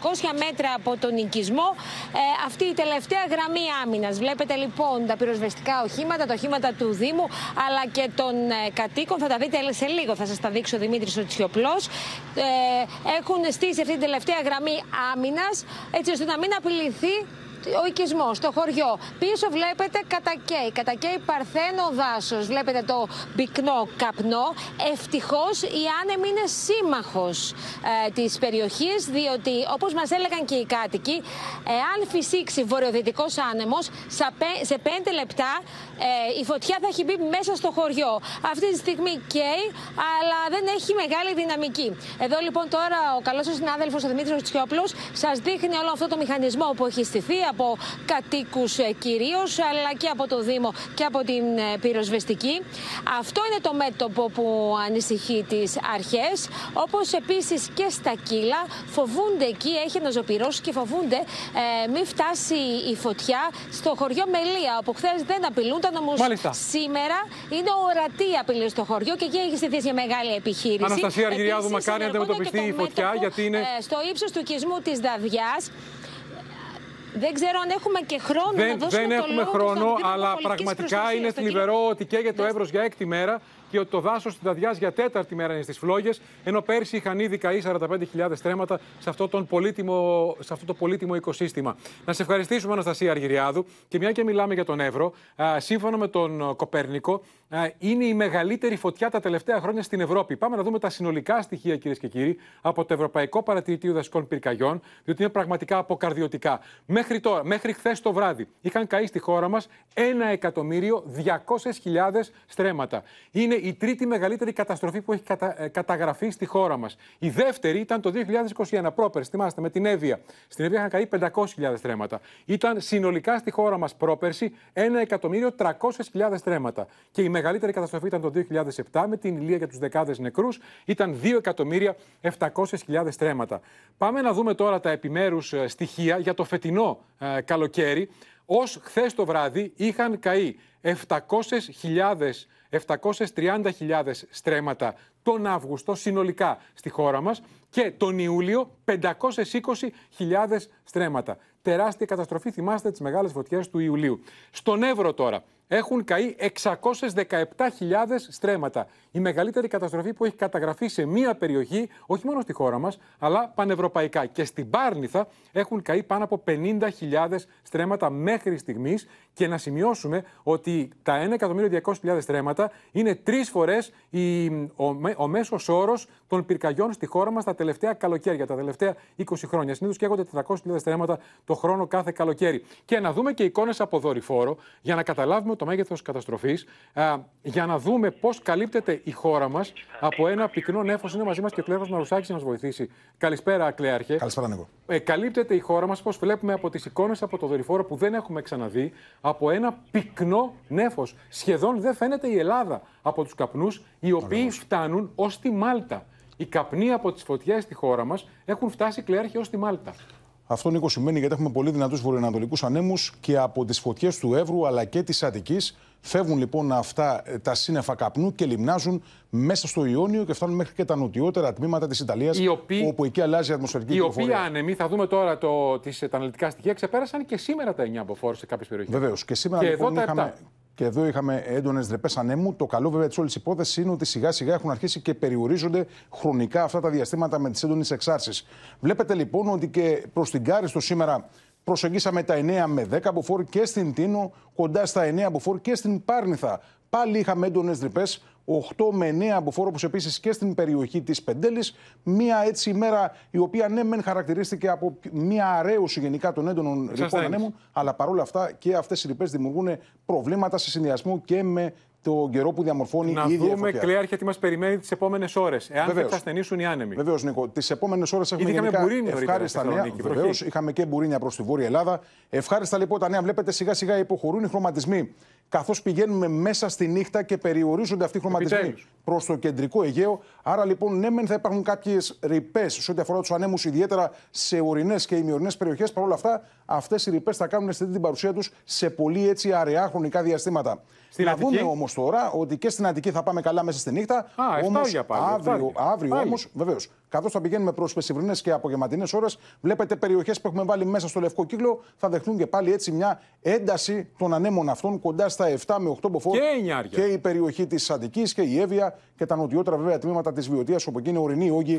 μέτρα από τον οικισμό ε, αυτή η τελευταία γραμμή άμυνας. Βλέπετε λοιπόν τα πυροσβεστικά οχήματα, τα οχήματα του Δήμου αλλά και των ε, κατοίκων. Θα τα δείτε σε λίγο, θα σας τα δείξει ο Δημήτρης Οτσιοπλός. Ε, έχουν στήσει αυτή την τελευταία γραμμή άμυνας, έτσι ώστε να μην απειληθεί ο οικισμός, το χωριό. Πίσω βλέπετε κατακαίει. Κατακαίει παρθένο δάσος. Βλέπετε το πυκνό καπνό. Ευτυχώς η άνεμ είναι σύμμαχος ε, της περιοχής, διότι όπως μας έλεγαν και οι κάτοικοι, εάν φυσήξει βορειοδυτικός άνεμος, σε πέντε λεπτά ε, η φωτιά θα έχει μπει μέσα στο χωριό. Αυτή τη στιγμή καίει, αλλά δεν έχει μεγάλη δυναμική. Εδώ λοιπόν τώρα ο καλός σας συνάδελφος, ο Δημήτρης Τσιόπλο, σας δείχνει όλο αυτό το μηχανισμό που έχει στηθεί από κατοίκους ε, κυρίως, αλλά και από το Δήμο και από την ε, πυροσβεστική. Αυτό είναι το μέτωπο που ανησυχεί τις αρχές. Όπως επίσης και στα κύλα, φοβούνται εκεί, έχει αναζωπηρώσει και φοβούνται ε, μην φτάσει η φωτιά στο χωριό Μελία, όπου χθες δεν απειλούνταν, όμω σήμερα είναι ορατή απειλή στο χωριό και εκεί έχει στηθεί για μεγάλη επιχείρηση. Αναστασία Αργυριάδου, μακάρι να αντιμετωπιστεί η φωτιά, γιατί είναι. στο ύψος του οικισμού της Δαδιά. Δεν ξέρω αν έχουμε και χρόνο δεν, να δώσουμε Δεν έχουμε λόγο χρόνο, αλλά πραγματικά είναι θλιβερό ότι καίγεται το Εύρος για έκτη μέρα και ότι το δάσος της Δαδιά για τέταρτη μέρα είναι στις φλόγες, ενώ πέρσι είχαν ήδη καεί 45.000 στρέμματα σε αυτό, τον πολύτιμο, σε αυτό το πολύτιμο οικοσύστημα. Να σε ευχαριστήσουμε, Αναστασία Αργυριάδου. Και μια και μιλάμε για τον Εύρο, σύμφωνα με τον Κοπέρνικο, είναι η μεγαλύτερη φωτιά τα τελευταία χρόνια στην Ευρώπη. Πάμε να δούμε τα συνολικά στοιχεία, κυρίες και κύριοι, από το Ευρωπαϊκό Παρατηρητήριο Δασικών Πυρκαγιών, διότι είναι πραγματικά αποκαρδιωτικά. Μέχρι τώρα, μέχρι χθες το βράδυ, είχαν καεί στη χώρα μας 1.200.000 στρέμματα. Είναι η τρίτη μεγαλύτερη καταστροφή που έχει κατα... Ε, καταγραφεί στη χώρα μας. Η δεύτερη ήταν το 2021, πρόπερση, θυμάστε, με την Εύβοια. Στην Εύβοια είχαν καεί 500.000 στρέμματα. Ήταν συνολικά στη χώρα μας πρόπερση 1.300.000 στρέμματα. Και η μεγαλύτερη καταστροφή ήταν το 2007 με την Ηλία για τους δεκάδες νεκρούς. Ήταν 2.700.000 στρέμματα. Πάμε να δούμε τώρα τα επιμέρους ε, στοιχεία για το φετινό ε, καλοκαίρι. Ω χθες το βράδυ είχαν καεί 700.000 730.000 στρέμματα τον Αύγουστο συνολικά στη χώρα μας και τον Ιούλιο 520.000 στρέμματα. Τεράστια καταστροφή, θυμάστε τις μεγάλες φωτιές του Ιουλίου. Στον Εύρο τώρα έχουν καεί 617.000 στρέμματα. Η μεγαλύτερη καταστροφή που έχει καταγραφεί σε μία περιοχή, όχι μόνο στη χώρα μας, αλλά πανευρωπαϊκά. Και στην Πάρνηθα έχουν καεί πάνω από 50.000 στρέμματα μέχρι στιγμής και να σημειώσουμε ότι τα 1.200.000 στρέμματα είναι τρεις φορές ο, ο μέσος όρος των πυρκαγιών στη χώρα μας τα τελευταία καλοκαίρια, τα τελευταία 20 χρόνια. Συνήθως καίγονται 400.000 στρέμματα το χρόνο κάθε καλοκαίρι. Και να δούμε και εικόνες από δορυφόρο για να καταλάβουμε το μέγεθος καταστροφής, για να δούμε πώς καλύπτεται η χώρα μας από ένα πυκνό νέφος. Είναι μαζί μας και ο Κλέαρχο Μαρουσάκης να μας βοηθήσει. Καλησπέρα, Κλέαρχε. Καλησπέρα, Νίκο. Ε, καλύπτεται η χώρα μας, πώς βλέπουμε από τις εικόνες από το δορυφόρο που δεν έχουμε ξαναδεί, από ένα πυκνό νέφος. Σχεδόν δεν φαίνεται η Ελλάδα από τους καπνούς, οι οποίοι φτάνουν ως τη Μάλτα. Οι καπνοί από τις φωτιές στη χώρα μας έχουν φτάσει κλέαρχη ως τη Μάλτα. Αυτό Νίκο σημαίνει γιατί έχουμε πολύ δυνατούς βορειοανατολικούς ανέμους και από τις φωτιές του Εύρου αλλά και της Αττικής Φεύγουν λοιπόν αυτά ε, τα σύννεφα καπνού και λιμνάζουν μέσα στο Ιόνιο και φτάνουν μέχρι και τα νοτιότερα τμήματα της Ιταλίας, όπου εκεί αλλάζει η ατμοσφαιρική κυκλοφορία. Οι οποίοι άνεμοι, θα δούμε τώρα το, τις, τα αναλυτικά στοιχεία, ξεπέρασαν και σήμερα τα 9 αποφόρου σε κάποιες περιοχές. Βεβαίως. Και σήμερα και λοιπόν, εδώ είχαμε, και εδώ είχαμε έντονες δρεπές ανέμου. Το καλό βέβαια της όλης υπόθεσης είναι ότι σιγά σιγά έχουν αρχίσει και περιορίζονται χρονικά αυτά τα διαστήματα με τις έντονες εξάρσεις. Βλέπετε λοιπόν ότι και προς την Κάριστο σήμερα προσεγγίσαμε τα 9 με 10 μποφόρ και στην Τίνο, κοντά στα 9 μποφόρ και στην Πάρνηθα. Πάλι είχαμε έντονες ρηπέ, 8 με 9 μποφόρ, όπω επίσης και στην περιοχή της Πεντέλης. Μία έτσι ημέρα η οποία ναι, μεν χαρακτηρίστηκε από μία αρέωση γενικά των έντονων ρηπών ανέμων, αλλά παρόλα αυτά και αυτές οι ρηπές δημιουργούν προβλήματα σε συνδυασμό και με το καιρό που διαμορφώνει να η ίδια δούμε, Κλέαρχε, τι μας περιμένει τις επόμενες ώρες. Εάν Βεβαίως. θα ασθενήσουν οι άνεμοι. Βεβαίως, Νίκο. Τις επόμενες ώρες έχουμε γενικά ευχάριστα νέα. Βεβαίως, είχαμε και μπουρίνια προς τη Βόρεια Ελλάδα. Ευχάριστα λοιπόν τα νέα. Βλέπετε σιγά σιγά υποχωρούν οι χρωματισμοί καθώς πηγαίνουμε μέσα στη νύχτα και περιορίζονται αυτοί οι χρωματισμοί προς το κεντρικό Αιγαίο. Άρα λοιπόν, ναι, μεν θα υπάρχουν κάποιες ρηπές σε ό,τι αφορά τους ανέμους, ιδιαίτερα σε ορεινές και ημιορεινές περιοχές. Παρ' όλα αυτά, αυτές οι ρηπές θα κάνουν αισθητή την παρουσία τους σε πολύ έτσι αραιά χρονικά διαστήματα. Στην να Αττική; δούμε όμως τώρα ότι και στην Αττική θα πάμε καλά μέσα στη νύχτα. Α, όμως, για πάλι, αύριο, αύριο όμως, βεβαίως, καθώς θα πηγαίνουμε προς μεσημβρινέ και απογευματινές ώρες, βλέπετε περιοχές που έχουμε βάλει μέσα στο λευκό κύκλο θα δεχτούν και πάλι έτσι μια ένταση των ανέμων αυτών κοντά στα 7 με 8 μποφόρ. Και, και η περιοχή της Αττικής και η Εύβοια και τα νοτιότερα βέβαια τμήματα της Βιωτία, όπου εκεί είναι ορεινή όγκη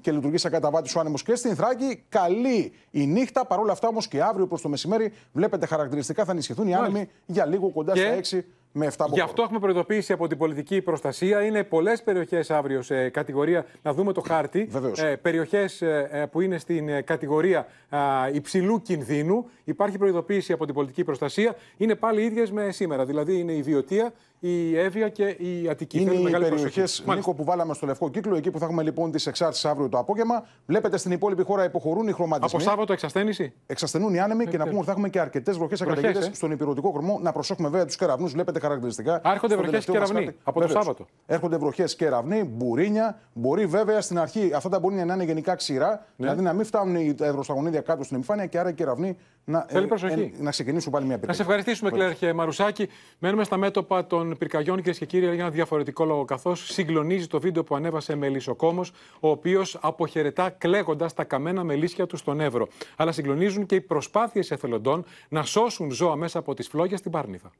και λειτουργεί σαν καταβάτης ο άνεμος. Και στην Θράκη, καλή η νύχτα. Παρόλα αυτά όμως και αύριο προς το μεσημέρι, βλέπετε χαρακτηριστικά θα ενισχυθούν οι άνεμοι για λίγο κοντά και... στα 6 με 7 Γι' αυτό έχουμε προειδοποίηση από την πολιτική προστασία. Είναι πολλές περιοχές αύριο σε κατηγορία. Να δούμε το χάρτη. Ε, περιοχές ε, που είναι στην ε, κατηγορία ε, υψηλού κινδύνου. Υπάρχει προειδοποίηση από την πολιτική προστασία. Είναι πάλι ίδιες με σήμερα. Δηλαδή είναι η Βιωτία, η Εύβοια και η Αττική. Είναι οι περιοχές, Νίκο, που βάλαμε στο λευκό κύκλο, εκεί που θα έχουμε λοιπόν τις εξάρτησει αύριο το απόγευμα. Βλέπετε στην υπόλοιπη χώρα υποχωρούν οι χρωματισμοί. Από Σάββατο εξασθένηση. Εξασθενούν οι άνεμοι και να πούμε ότι θα έχουμε και αρκετές βροχές ακαταγγελίε ε; στον υπηρετικό κορμό. Να προσέχουμε βέβαια τους κεραυνούς, βλέπετε χαρακτηριστικά. Έρχονται βροχές και κεραυνοί από το Σάββατο. Έρχονται βροχές και κεραυνοί, μπουρίνια. Μπορεί βέβαια στην αρχή αυτά τα μπουρίνια να είναι γενικά ξηρά, ναι. δηλαδή να μην φτάνουν οι εδροσταγονίδια κάτω στην επιφάνεια και άρα οι κεραυνοί να, Θέλει προσοχή. να ξεκινήσουν πάλι μια πυρκαγιά. Να σε ευχαριστήσουμε, Κλέρχε Μαρουσάκη. Μένουμε στα μέτωπα των πυρκαγιών, κυρίες και κύριοι, για ένα διαφορετικό λόγο. Καθώς συγκλονίζει το βίντεο που ανέβασε Μελισσοκόμο, ο οποίος αποχαιρετά κλαίγοντας τα καμένα μελίσια του στον Εύρο. Αλλά συγκλονίζουν και οι προσπάθειες εθελοντών να σώσουν ζώα μέσα από τις φλόγες στην Πάρνηθα.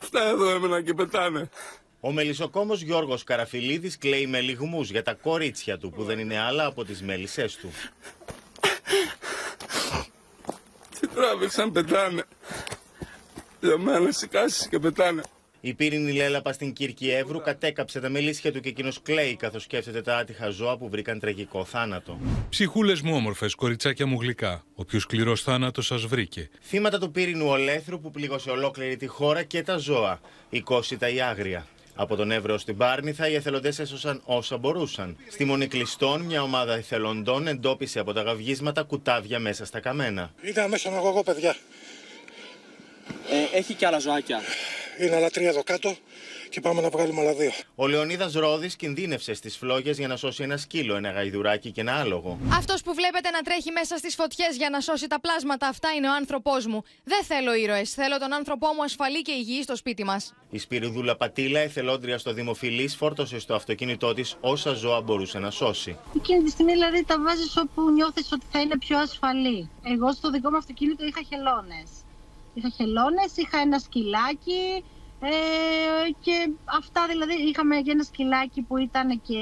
Αυτά εδώ έμεναν και πετάνε. Ο μελισσοκόμος Γιώργος Καραφιλίδης κλαίει με λιγμούς για τα κορίτσια του που δεν είναι άλλα από τις μέλισσές του. Τι τράβηξαν πετάνε. Για μένα σηκάσεις και πετάνε. Η πύρινη λέλαπα στην Κύρκη Εύρου κατέκαψε τα μελίσια του και εκείνος κλαίει καθώς σκέφτεται τα άτυχα ζώα που βρήκαν τραγικό θάνατο. Ψυχούλες μου όμορφες, κοριτσάκια μου γλυκά. Ο πιο σκληρός θάνατος σας βρήκε. Θύματα του πύρινου ολέθρου που πλήγωσε ολόκληρη τη χώρα και τα ζώα. Η κόσιτα η άγρια. Από τον Εύρο στην Πάρνηθα, οι εθελοντές έσωσαν όσα μπορούσαν. Στη Μονή Κλειστών, μια ομάδα εθελοντών εντόπισε από τα γαυγίσματα κουτάβια μέσα στα καμένα. Ήταν μέσα με εγώ, παιδιά. Ε, έχει και άλλα ζωάκια. Είναι άλλα τρία εδώ κάτω και πάμε να βγάλουμε άλλα δύο. Ο Λεωνίδας Ρόδης κινδύνευσε στις φλόγες για να σώσει ένα σκύλο, ένα γαϊδουράκι και ένα άλογο. Αυτός που βλέπετε να τρέχει μέσα στις φωτιές για να σώσει τα πλάσματα, αυτά είναι ο άνθρωπός μου. Δεν θέλω ήρωες. Θέλω τον άνθρωπό μου ασφαλή και υγιής στο σπίτι μας. Η Σπυριδούλα Πατήλα, εθελόντρια στο Δημοφιλής, φόρτωσε στο αυτοκίνητό της όσα ζώα μπορούσε να σώσει. Εκείνη τη στιγμή δηλαδή τα βάζεις όπου νιώθεις ότι θα είναι πιο ασφαλή. Εγώ στο δικό μου αυτοκίνητο είχα χελώνες. Είχα χελώνες, είχα ένα σκυλάκι ε, και αυτά δηλαδή είχαμε και ένα σκυλάκι που ήταν και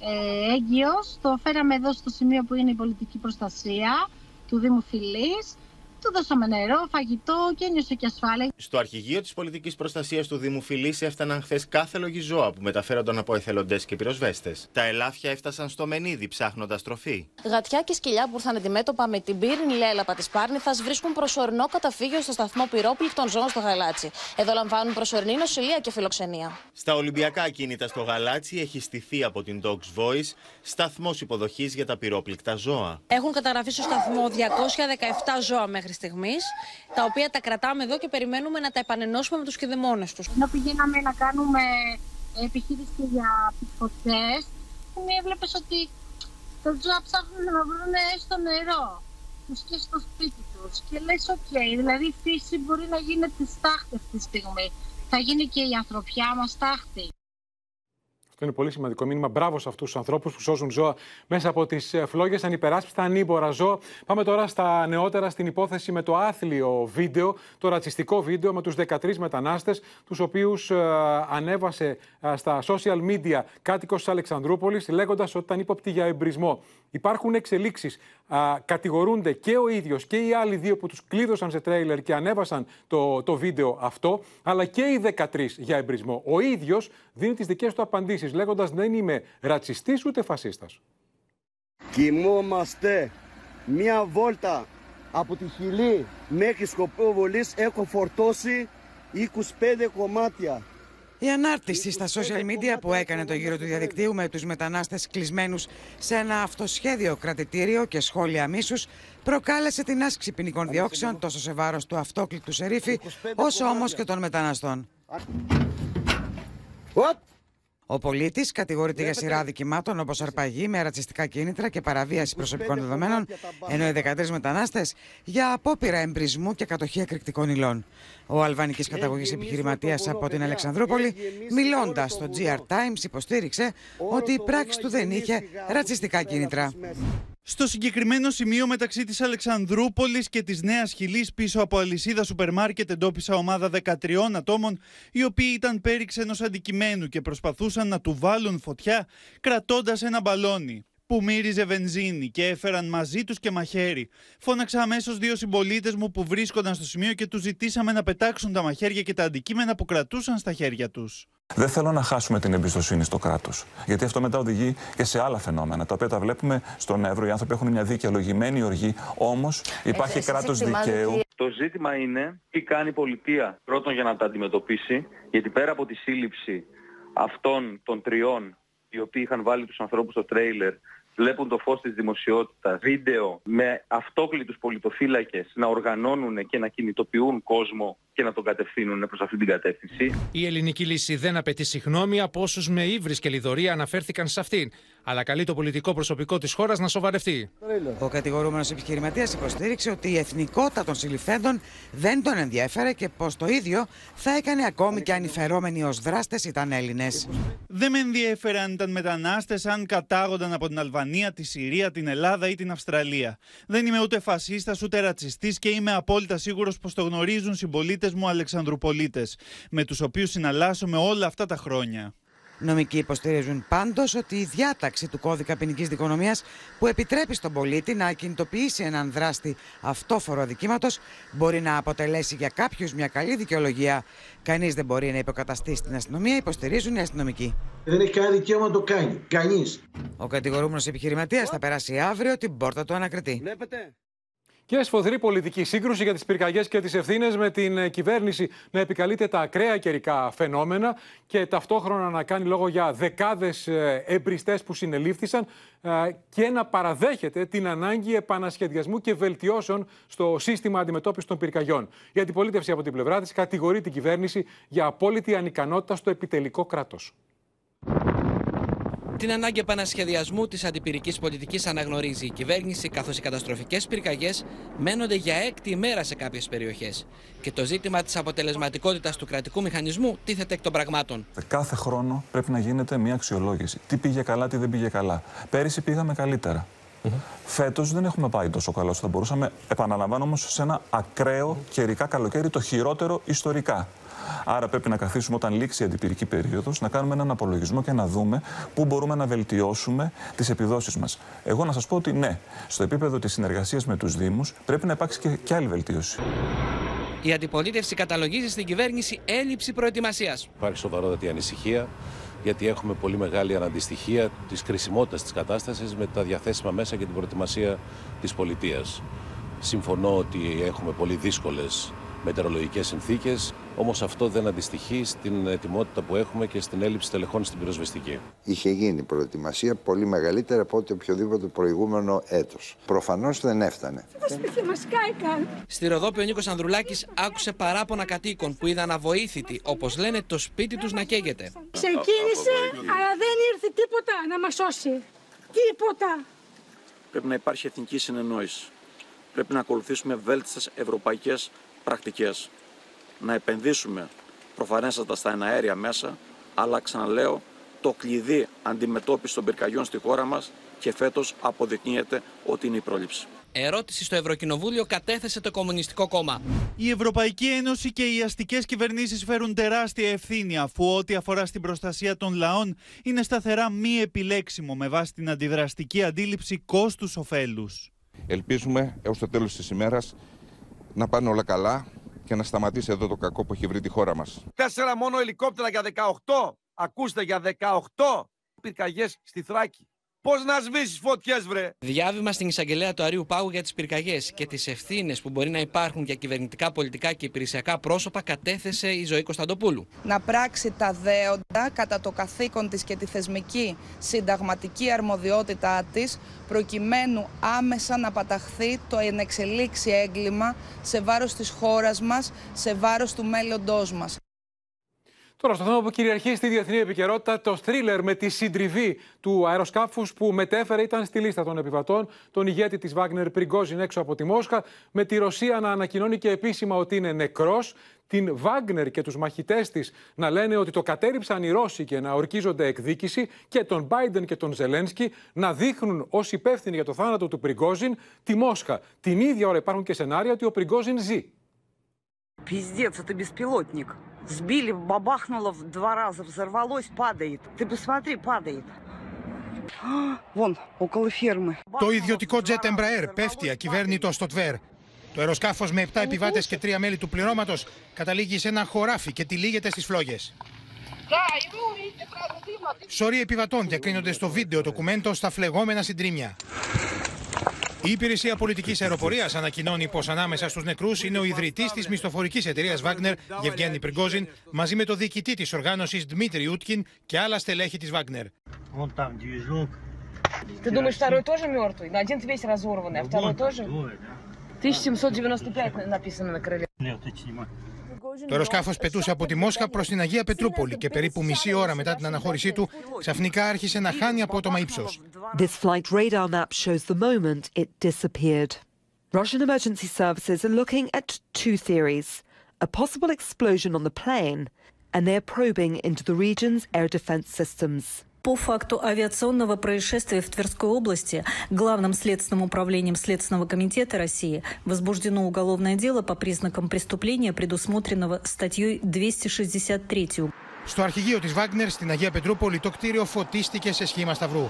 ε, έγκυος. Το φέραμε εδώ στο σημείο που είναι η πολιτική προστασία του Δήμου Φιλής του δώσαμε νερό, φαγητό και ένιωσε και ασφάλεια. Στο αρχηγείο της πολιτικής προστασίας του Δήμου Φιλή έφταναν χθες κάθε λογιζώα που μεταφέρονταν από εθελοντές και πυροσβέστες. Τα ελάφια έφτασαν στο Μενίδη ψάχνοντας τροφή. Γατιά και σκυλιά που ήρθαν αντιμέτωπα με την πύρινη λέλαπα της Πάρνηθας βρίσκουν προσωρινό καταφύγιο στο σταθμό πυρόπληκτων ζώων στο Γαλάτσι. Εδώ λαμβάνουν προσωρινή νοσηλεία και φιλοξενία. Στα Ολυμπιακά ακίνητα στο Γαλάτσι έχει στηθεί από την Dogs Voice σταθμός υποδοχής για τα πυρόπληκτα ζώα. Έχουν καταγραφεί στο σταθμό 217 ζώα μέχρι μέχρι στιγμής, τα οποία τα κρατάμε εδώ και περιμένουμε να τα επανενώσουμε με τους κηδεμόνες τους. Ενώ πηγαίναμε να κάνουμε επιχείρηση για τις φωτιές, που μία έβλεπες ότι τα ζώα ψάχνουν να βρουν στο νερό τους και στο σπίτι τους. Και λες, οκ, δηλαδή η φύση μπορεί να γίνεται στάχτη αυτή τη στιγμή. Θα γίνει και η ανθρωπιά μας στάχτη. Αυτό είναι πολύ σημαντικό μήνυμα. Μπράβο σε αυτούς τους ανθρώπους που σώζουν ζώα μέσα από τις ε, φλόγες, ανυπεράσπιστα, ανήμπορα ζώα. Πάμε τώρα στα νεότερα, στην υπόθεση με το άθλιο βίντεο, το ρατσιστικό βίντεο με τους 13 μετανάστες, τους οποίους ε, ανέβασε ε, στα social media κάτοικος της Αλεξανδρούπολης, λέγοντας ότι ήταν ύποπτη για εμπρισμό. Υπάρχουν εξελίξεις. Κατηγορούνται και ο ίδιος και οι άλλοι δύο που τους κλείδωσαν σε τρέιλερ και ανέβασαν το, το βίντεο αυτό, αλλά και οι 13 για εμπρισμό. Ο ίδιος δίνει τις δικές του απαντήσεις, λέγοντας δεν είμαι ρατσιστής ούτε φασίστας. Κοιμόμαστε μία βόλτα από τη Χιλή μέχρι Σκοπό Βολής έχω φορτώσει 25 κομμάτια Η ανάρτηση στα social media που έκανε το γύρο του διαδικτύου με τους μετανάστες κλεισμένους σε ένα αυτοσχέδιο κρατητήριο και σχόλια μίσους προκάλεσε την άσκηση ποινικών διώξεων τόσο σε βάρος του αυτόκλητου σερίφη όσο όμως και των μεταναστών. Ο πολίτης κατηγορείται για σειρά δικημάτων όπως αρπαγή με ρατσιστικά κίνητρα και παραβίαση προσωπικών δεδομένων, ενώ οι 13 μετανάστες για απόπειρα εμπρισμού και κατοχή εκρηκτικών υλών. Ο αλβανικής καταγωγής επιχειρηματίας από την Αλεξανδρούπολη, μιλώντας στο GR Times, υποστήριξε ότι η πράξη του δεν είχε ρατσιστικά κίνητρα. Στο συγκεκριμένο σημείο μεταξύ της Αλεξανδρούπολης και της Νέας Χιλής πίσω από αλυσίδα σούπερ μάρκετ εντόπισα ομάδα 13 ατόμων οι οποίοι ήταν πέριξ ενός αντικειμένου και προσπαθούσαν να του βάλουν φωτιά κρατώντας ένα μπαλόνι που μύριζε βενζίνη και έφεραν μαζί τους και μαχαίρι. Φώναξα αμέσως δύο συμπολίτες μου που βρίσκονταν στο σημείο και τους ζητήσαμε να πετάξουν τα μαχαίρια και τα αντικείμενα που κρατούσαν στα χέρια τους. Δεν θέλω να χάσουμε την εμπιστοσύνη στο κράτος. Γιατί αυτό μετά οδηγεί και σε άλλα φαινόμενα, τα οποία τα βλέπουμε στον Εύρο. Οι άνθρωποι έχουν μια δικαιολογημένη οργή. Όμως υπάρχει κράτος δικαίου. Το ζήτημα είναι τι κάνει η πολιτεία πρώτον για να τα αντιμετωπίσει, γιατί πέρα από τη σύλληψη αυτών των τριών οι οποίοι είχαν βάλει τους ανθρώπους στο τρέιλερ βλέπουν το φως της δημοσιότητας, βίντεο με αυτόκλητους πολιτοφύλακες να οργανώνουν και να κινητοποιούν κόσμο και να τον κατευθύνουν προς αυτή την κατεύθυνση. Η ελληνική λύση δεν απαιτεί συγγνώμη από όσους με ύβρις και λιδωρία αναφέρθηκαν σε αυτήν, αλλά καλεί το πολιτικό προσωπικό της χώρας να σοβαρευτεί. Ο κατηγορούμενος επιχειρηματίας υποστήριξε ότι η εθνικότητα των συλληφθέντων δεν τον ενδιέφερε και πως το ίδιο θα έκανε ακόμη και αν οι φερόμενοι ως δράστες ήταν Έλληνες. Δεν με ενδιέφερε αν ήταν μετανάστες, αν κατάγονταν από την Αλβανία, τη Συρία, την Ελλάδα ή την Αυστραλία. Δεν είμαι ούτε φασίστας ούτε ρατσιστής και είμαι απόλυτα σίγουρος πως το γνωρίζουν συμπολίτες μου Αλεξανδρουπολίτες, με τους οποίους συναλλάσσομαι όλα αυτά τα χρόνια. Νομικοί υποστηρίζουν πάντως ότι η διάταξη του κώδικα ποινικής δικονομίας που επιτρέπει στον πολίτη να κινητοποιήσει έναν δράστη αυτόφορο αδικήματος μπορεί να αποτελέσει για κάποιους μια καλή δικαιολογία. Κανείς δεν μπορεί να υποκαταστήσει την αστυνομία, υποστηρίζουν οι αστυνομικοί. Δεν έχει κανένα δικαίωμα να το κάνει. Κανείς. Ο κατηγορούμενος επιχειρηματίας θα περάσει αύριο την πόρτα του ανακριτή. Βλέπετε. Και σφοδρή πολιτική σύγκρουση για τις πυρκαγιές και τις ευθύνες με την ε, κυβέρνηση να επικαλείται τα ακραία καιρικά φαινόμενα και ταυτόχρονα να κάνει λόγο για δεκάδες εμπριστές που συνελήφθησαν ε, και να παραδέχεται την ανάγκη επανασχεδιασμού και βελτιώσεων στο σύστημα αντιμετώπισης των πυρκαγιών. Η αντιπολίτευση από την πλευρά της κατηγορεί την κυβέρνηση για απόλυτη ανικανότητα στο επιτελικό κράτος. Την ανάγκη επανασχεδιασμού της αντιπυρικής πολιτικής αναγνωρίζει η κυβέρνηση, καθώς οι καταστροφικές πυρκαγιές μένονται για έκτη ημέρα σε κάποιες περιοχές. Και το ζήτημα της αποτελεσματικότητας του κρατικού μηχανισμού τίθεται εκ των πραγμάτων. Κάθε χρόνο πρέπει να γίνεται μια αξιολόγηση. Τι πήγε καλά, τι δεν πήγε καλά. Πέρυσι πήγαμε καλύτερα. Mm Φέτος δεν έχουμε πάει τόσο καλά όσο θα μπορούσαμε. Επαναλαμβάνω όμως σε ένα ακραίο καιρικά καλοκαίρι, το χειρότερο ιστορικά. Άρα πρέπει να καθίσουμε όταν λήξει η αντιπυρική περίοδος, να κάνουμε έναν απολογισμό και να δούμε πού μπορούμε να βελτιώσουμε τις επιδόσεις μας. Εγώ να σας πω ότι ναι, στο επίπεδο της συνεργασίας με τους Δήμους πρέπει να υπάρξει και, και άλλη βελτίωση. Η αντιπολίτευση καταλογίζει στην κυβέρνηση έλλειψη προετοιμασίας. Υπάρχει σοβαρότατη ανησυχία γιατί έχουμε πολύ μεγάλη αναντιστοιχία της κρισιμότητας της κατάστασης με τα διαθέσιμα μέσα και την προετοιμασία της πολιτείας. Συμφωνώ ότι έχουμε πολύ δύσκολες μετεωρολογικές συνθήκες, όμως αυτό δεν αντιστοιχεί στην ετοιμότητα που έχουμε και στην έλλειψη τελεχών στην πυροσβεστική. Είχε γίνει προετοιμασία πολύ μεγαλύτερη από ό,τι οποιοδήποτε προηγούμενο έτος. Προφανώς δεν έφτανε. Τα σπίτια μας κάηκαν. Στη Ροδόπη ο Νίκος Ανδρουλάκης άκουσε παράπονα κατοίκων που είδαν αβοήθητοι, όπως λένε το σπίτι τους να καίγεται. Ξεκίνησε, αλλά δεν ήρθε τίποτα να μας σώσει. Τίποτα. Πρέπει να υπάρχει εθνική συνεννόηση. Πρέπει να ακολουθήσουμε βέλτιστες ευρωπαϊκές πρακτικές. Να επενδύσουμε προφανέστατα στα εναέρια μέσα, αλλά ξαναλέω, το κλειδί αντιμετώπισης των πυρκαγιών στη χώρα μας και φέτος αποδεικνύεται ότι είναι η πρόληψη. Ερώτηση στο Ευρωκοινοβούλιο κατέθεσε το Κομμουνιστικό Κόμμα. Η Ευρωπαϊκή Ένωση και οι αστικές κυβερνήσεις φέρουν τεράστια ευθύνη αφού ό,τι αφορά στην προστασία των λαών είναι σταθερά μη επιλέξιμο με βάση την αντιδραστική αντίληψη κόστους-οφέλους. Ελπίζουμε έως το τέλος της ημέρας να πάνε όλα καλά και να σταματήσει εδώ το κακό που έχει βρει τη χώρα μας. Τέσσερα μόνο ελικόπτερα για 18. Ακούστε για 18 πυρκαγιές στη Θράκη. Πώς να σβήσεις φωτιές, βρε. Διάβημα στην εισαγγελέα του Αρίου Πάγου για τις πυρκαγιές και τις ευθύνες που μπορεί να υπάρχουν για κυβερνητικά, πολιτικά και υπηρεσιακά πρόσωπα κατέθεσε η Ζωή Κωνσταντοπούλου. Να πράξει τα δέοντα κατά το καθήκον της και τη θεσμική συνταγματική αρμοδιότητά της προκειμένου άμεσα να παταχθεί το ενεξελίξει έγκλημα σε βάρος της χώρας μας, σε βάρος του μέλλοντός μας. Τώρα, στο θέμα που κυριαρχεί στη διεθνή επικαιρότητα, το θρίλερ με τη συντριβή του αεροσκάφου που μετέφερε ήταν στη λίστα των επιβατών, τον ηγέτη τη Βάγνερ Πριγκόζιν έξω από τη Μόσχα, με τη Ρωσία να ανακοινώνει και επίσημα ότι είναι νεκρό, την Βάγνερ και του μαχητέ τη να λένε ότι το κατέριψαν οι Ρώσοι και να ορκίζονται εκδίκηση, και τον Μπάιντεν και τον Ζελένσκι να δείχνουν ω υπεύθυνοι για το θάνατο του Πριγκόζιν τη Μόσχα. Την ίδια ώρα υπάρχουν και σενάρια ότι ο Πριγκόζιν ζει. Пиздец, это беспилотник. Сбили, бабахнуло в два раза, взорвалось, падает. Ты посмотри, падает. А, Вон, около фермы. Το ιδιωτικό jet Embraer πέφτει ακυβέρνητο στο Τβέρ. Το αεροσκάφο με 7 επιβάτε και 3 μέλη του πληρώματο καταλήγει σε ένα χωράφι και τυλίγεται στι φλόγε. Σωροί επιβατών διακρίνονται στο βίντεο ντοκουμέντο στα φλεγόμενα συντρίμια. Η Υπηρεσία Πολιτική Αεροπορία ανακοινώνει πω ανάμεσα στου νεκρού είναι ο ιδρυτή τη μισθοφορική εταιρεία Wagner, Γευγέννη Πριγκόζιν, μαζί με το διοικητή τη οργάνωση Δμήτρη Ούτκιν και άλλα στελέχη τη Wagner. Ты думаешь, второй тоже мертвый? Ну, Один весь разорванный, а второй тоже? 1795 написано на крыле. το αεροσκάφο πετούσε από τη Μόσχα προ την Αγία Πετρούπολη και περίπου μισή ώρα μετά την αναχώρησή του ξαφνικά άρχισε να χάνει απότομα ύψο. This flight radar map shows the moment it disappeared. Russian emergency services are looking at two theories a possible explosion on the plane, and they're probing into the region's air defense systems По факту авиационного происшествия в Тверской области Главным следственным управлением Следственного комитета России возбуждено уголовное дело по признакам преступления, предусмотренного статьей 263. Στο αρχηγείο τη Wagner στην Αγία Πετρούπολη το κτίριο φωτίστηκε σε σχήμα σταυρού.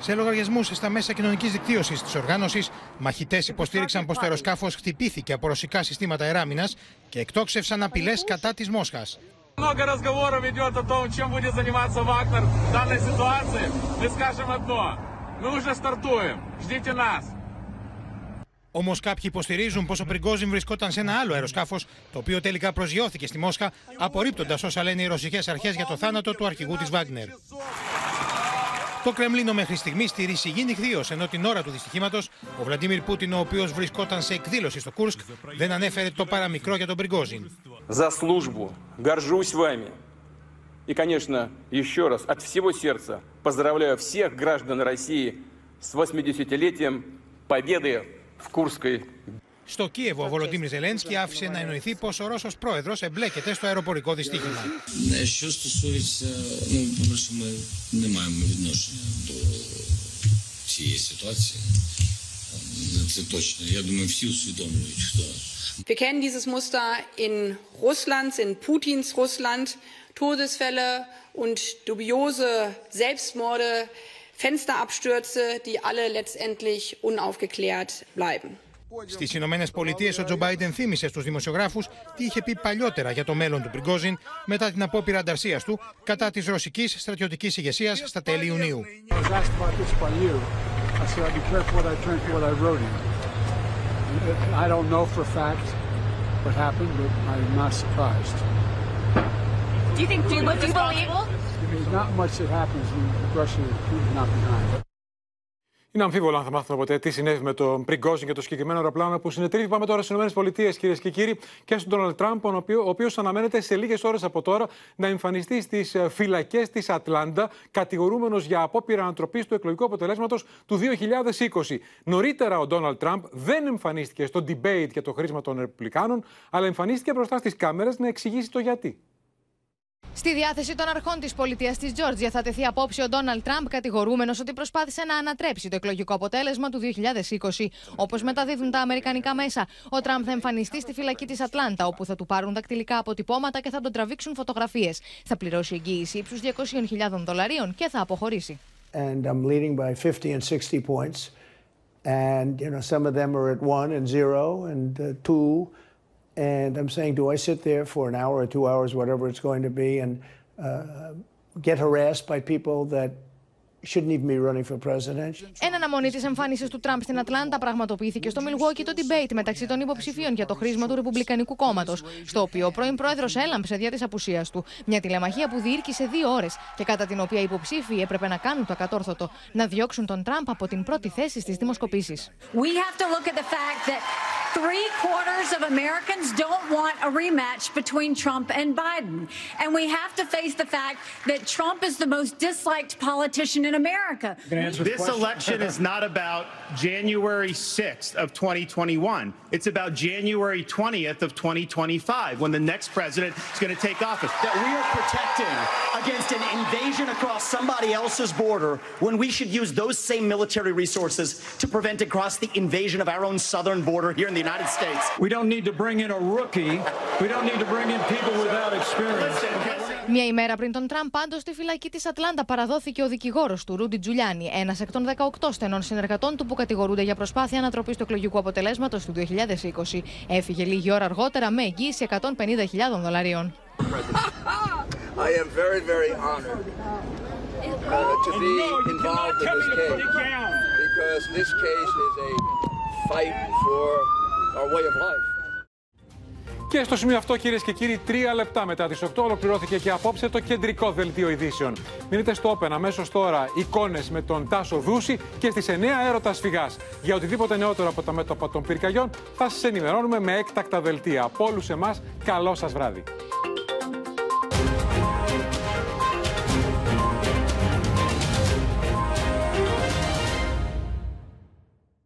Σε λογαριασμού στα μέσα κοινωνική δικτύωση τη οργάνωση, μαχητέ υποστήριξαν πω το αεροσκάφο χτυπήθηκε από ρωσικά συστήματα εράμινα και εκτόξευσαν απειλέ κατά τη Μόσχας. Много разговоров идет о том, чем будет заниматься Вагнер в данной ситуации. Мы скажем одно. Мы уже стартуем. Ждите нас. Όμω κάποιοι υποστηρίζουν πω ο Πριγκόζιν βρισκόταν σε ένα άλλο αεροσκάφο, το οποίο τελικά προσγειώθηκε στη Μόσχα, απορρίπτοντα όσα λένε οι ρωσικέ αρχέ για το θάνατο του αρχηγού τη Βάγνερ. Το Κρεμλίνο μέχρι στιγμή στηρίζει σιγή νυχθείω, ενώ την ώρα του δυστυχήματο ο Βλαντίμιρ Πούτιν, ο οποίο βρισκόταν σε εκδήλωση στο Κούρσκ, δεν ανέφερε το παραμικρό για τον Πριγκόζιν. За службу горжусь вами. И, конечно, еще раз от всего сердца поздравляю всех граждан России с 80-летием победы в Курской Στο Κίεβο, ο Βολοντίμιρ Ζελένσκι άφησε να εννοηθεί πω ο Ρώσο πρόεδρο εμπλέκεται στο αεροπορικό δυστύχημα. Wir kennen dieses Muster in Russlands, in Putins Russland. Todesfälle und dubiose Selbstmorde, Fensterabstürze, die alle letztendlich unaufgeklärt bleiben. Στις Ηνωμένες Πολιτείες, ο Τζο Μπάιντεν θύμισε στους δημοσιογράφους τι είχε πει παλιότερα για το μέλλον του Πριγκόζιν μετά την απόπειρα ανταρσίας του κατά της ρωσικής στρατιωτικής ηγεσίας στα τέλη Ιουνίου. I don't know for a fact what happened, but I'm not surprised. Do you think do you, do you believe? There's not much that happens when Russia is not behind. Είναι αμφίβολο αν θα μάθουμε ποτέ τι συνέβη με τον Πριγκόζιν και το συγκεκριμένο αεροπλάνο που συνετρίβη. Πάμε τώρα στις ΗΠΑ, κυρίες και κύριοι, και στον Ντόναλτ Τραμπ, ο οποίος αναμένεται σε λίγες ώρες από τώρα να εμφανιστεί στις φυλακές της Ατλάντα, κατηγορούμενος για απόπειρα ανατροπής του εκλογικού αποτελέσματος του 2020. Νωρίτερα, ο Ντόναλτ Τραμπ δεν εμφανίστηκε στο debate για το χρίσμα των Ρεπουμπλικάνων, αλλά εμφανίστηκε μπροστά στις κάμερες να εξηγήσει το γιατί. Στη διάθεση των αρχών της πολιτείας της Τζόρτζια θα τεθεί απόψε ο Ντόναλτ Τραμπ, κατηγορούμενος ότι προσπάθησε να ανατρέψει το εκλογικό αποτέλεσμα του 2020. Όπως μεταδίδουν τα αμερικανικά μέσα, ο Τραμπ θα εμφανιστεί στη φυλακή της Ατλάντα, όπου θα του πάρουν δακτυλικά αποτυπώματα και θα τον τραβήξουν φωτογραφίες. Θα πληρώσει εγγύηση ύψους 200.000 δολαρίων και θα αποχωρήσει. And I'm leading by 50 and 60 points. And, you know, some of them are at one and zero and uh, two. And I'm saying, do I sit there for an hour or two hours, whatever it's going to be, and uh, get harassed by people that Εν αναμονή της εμφάνισης του Τραμπ στην Ατλάντα, πραγματοποιήθηκε στο Μιλγουόκι το debate μεταξύ των υποψηφίων για το χρίσμα του Ρεπουμπλικανικού Κόμματος, στο οποίο ο πρώην πρόεδρος έλαμψε δια της απουσίας του. Μια τηλεμαχία που διήρκησε δύο ώρες και κατά την οποία οι υποψήφιοι έπρεπε να κάνουν το ακατόρθωτο, να διώξουν τον Τραμπ από την πρώτη θέση στις δημοσκοπήσεις. Three quarters of Americans don't want a rematch between Trump and Biden. And we have to face the fact that Trump is the most disliked politician in America. This election is not about January 6th of 2021. It's about January 20th of 2025 when the next president is going to take office. That we are protecting against an invasion across somebody else's border when we should use those same military resources to prevent across the invasion of our own southern border here in the United States. We don't need to bring in a rookie. We don't need to bring in people without experience. Μια ημέρα πριν τον Τραμπ, πάντω στη φυλακή τη Ατλάντα παραδόθηκε ο δικηγόρο του, Ρούντι Τζουλιάνι, ένας εκ των 18 στενών συνεργατών του που κατηγορούνται για προσπάθεια ανατροπής του εκλογικού αποτελέσματος του 2020. Έφυγε λίγη ώρα αργότερα με εγγύηση 150.000 δολαρίων. I am very, very honored uh, to be involved in this case because this case is a fight for our way of life. Και στο σημείο αυτό, κυρίες και κύριοι, τρία λεπτά μετά τις 8 ολοκληρώθηκε και απόψε το κεντρικό δελτίο ειδήσεων. Μείνετε στο Open αμέσως τώρα εικόνες με τον Τάσο Δούση και στις 9 έρωτας φυγάς. Για οτιδήποτε νεότερο από τα μέτωπα των πυρκαγιών θα σας ενημερώνουμε με έκτακτα δελτία. Από όλους εμάς, καλό σας βράδυ.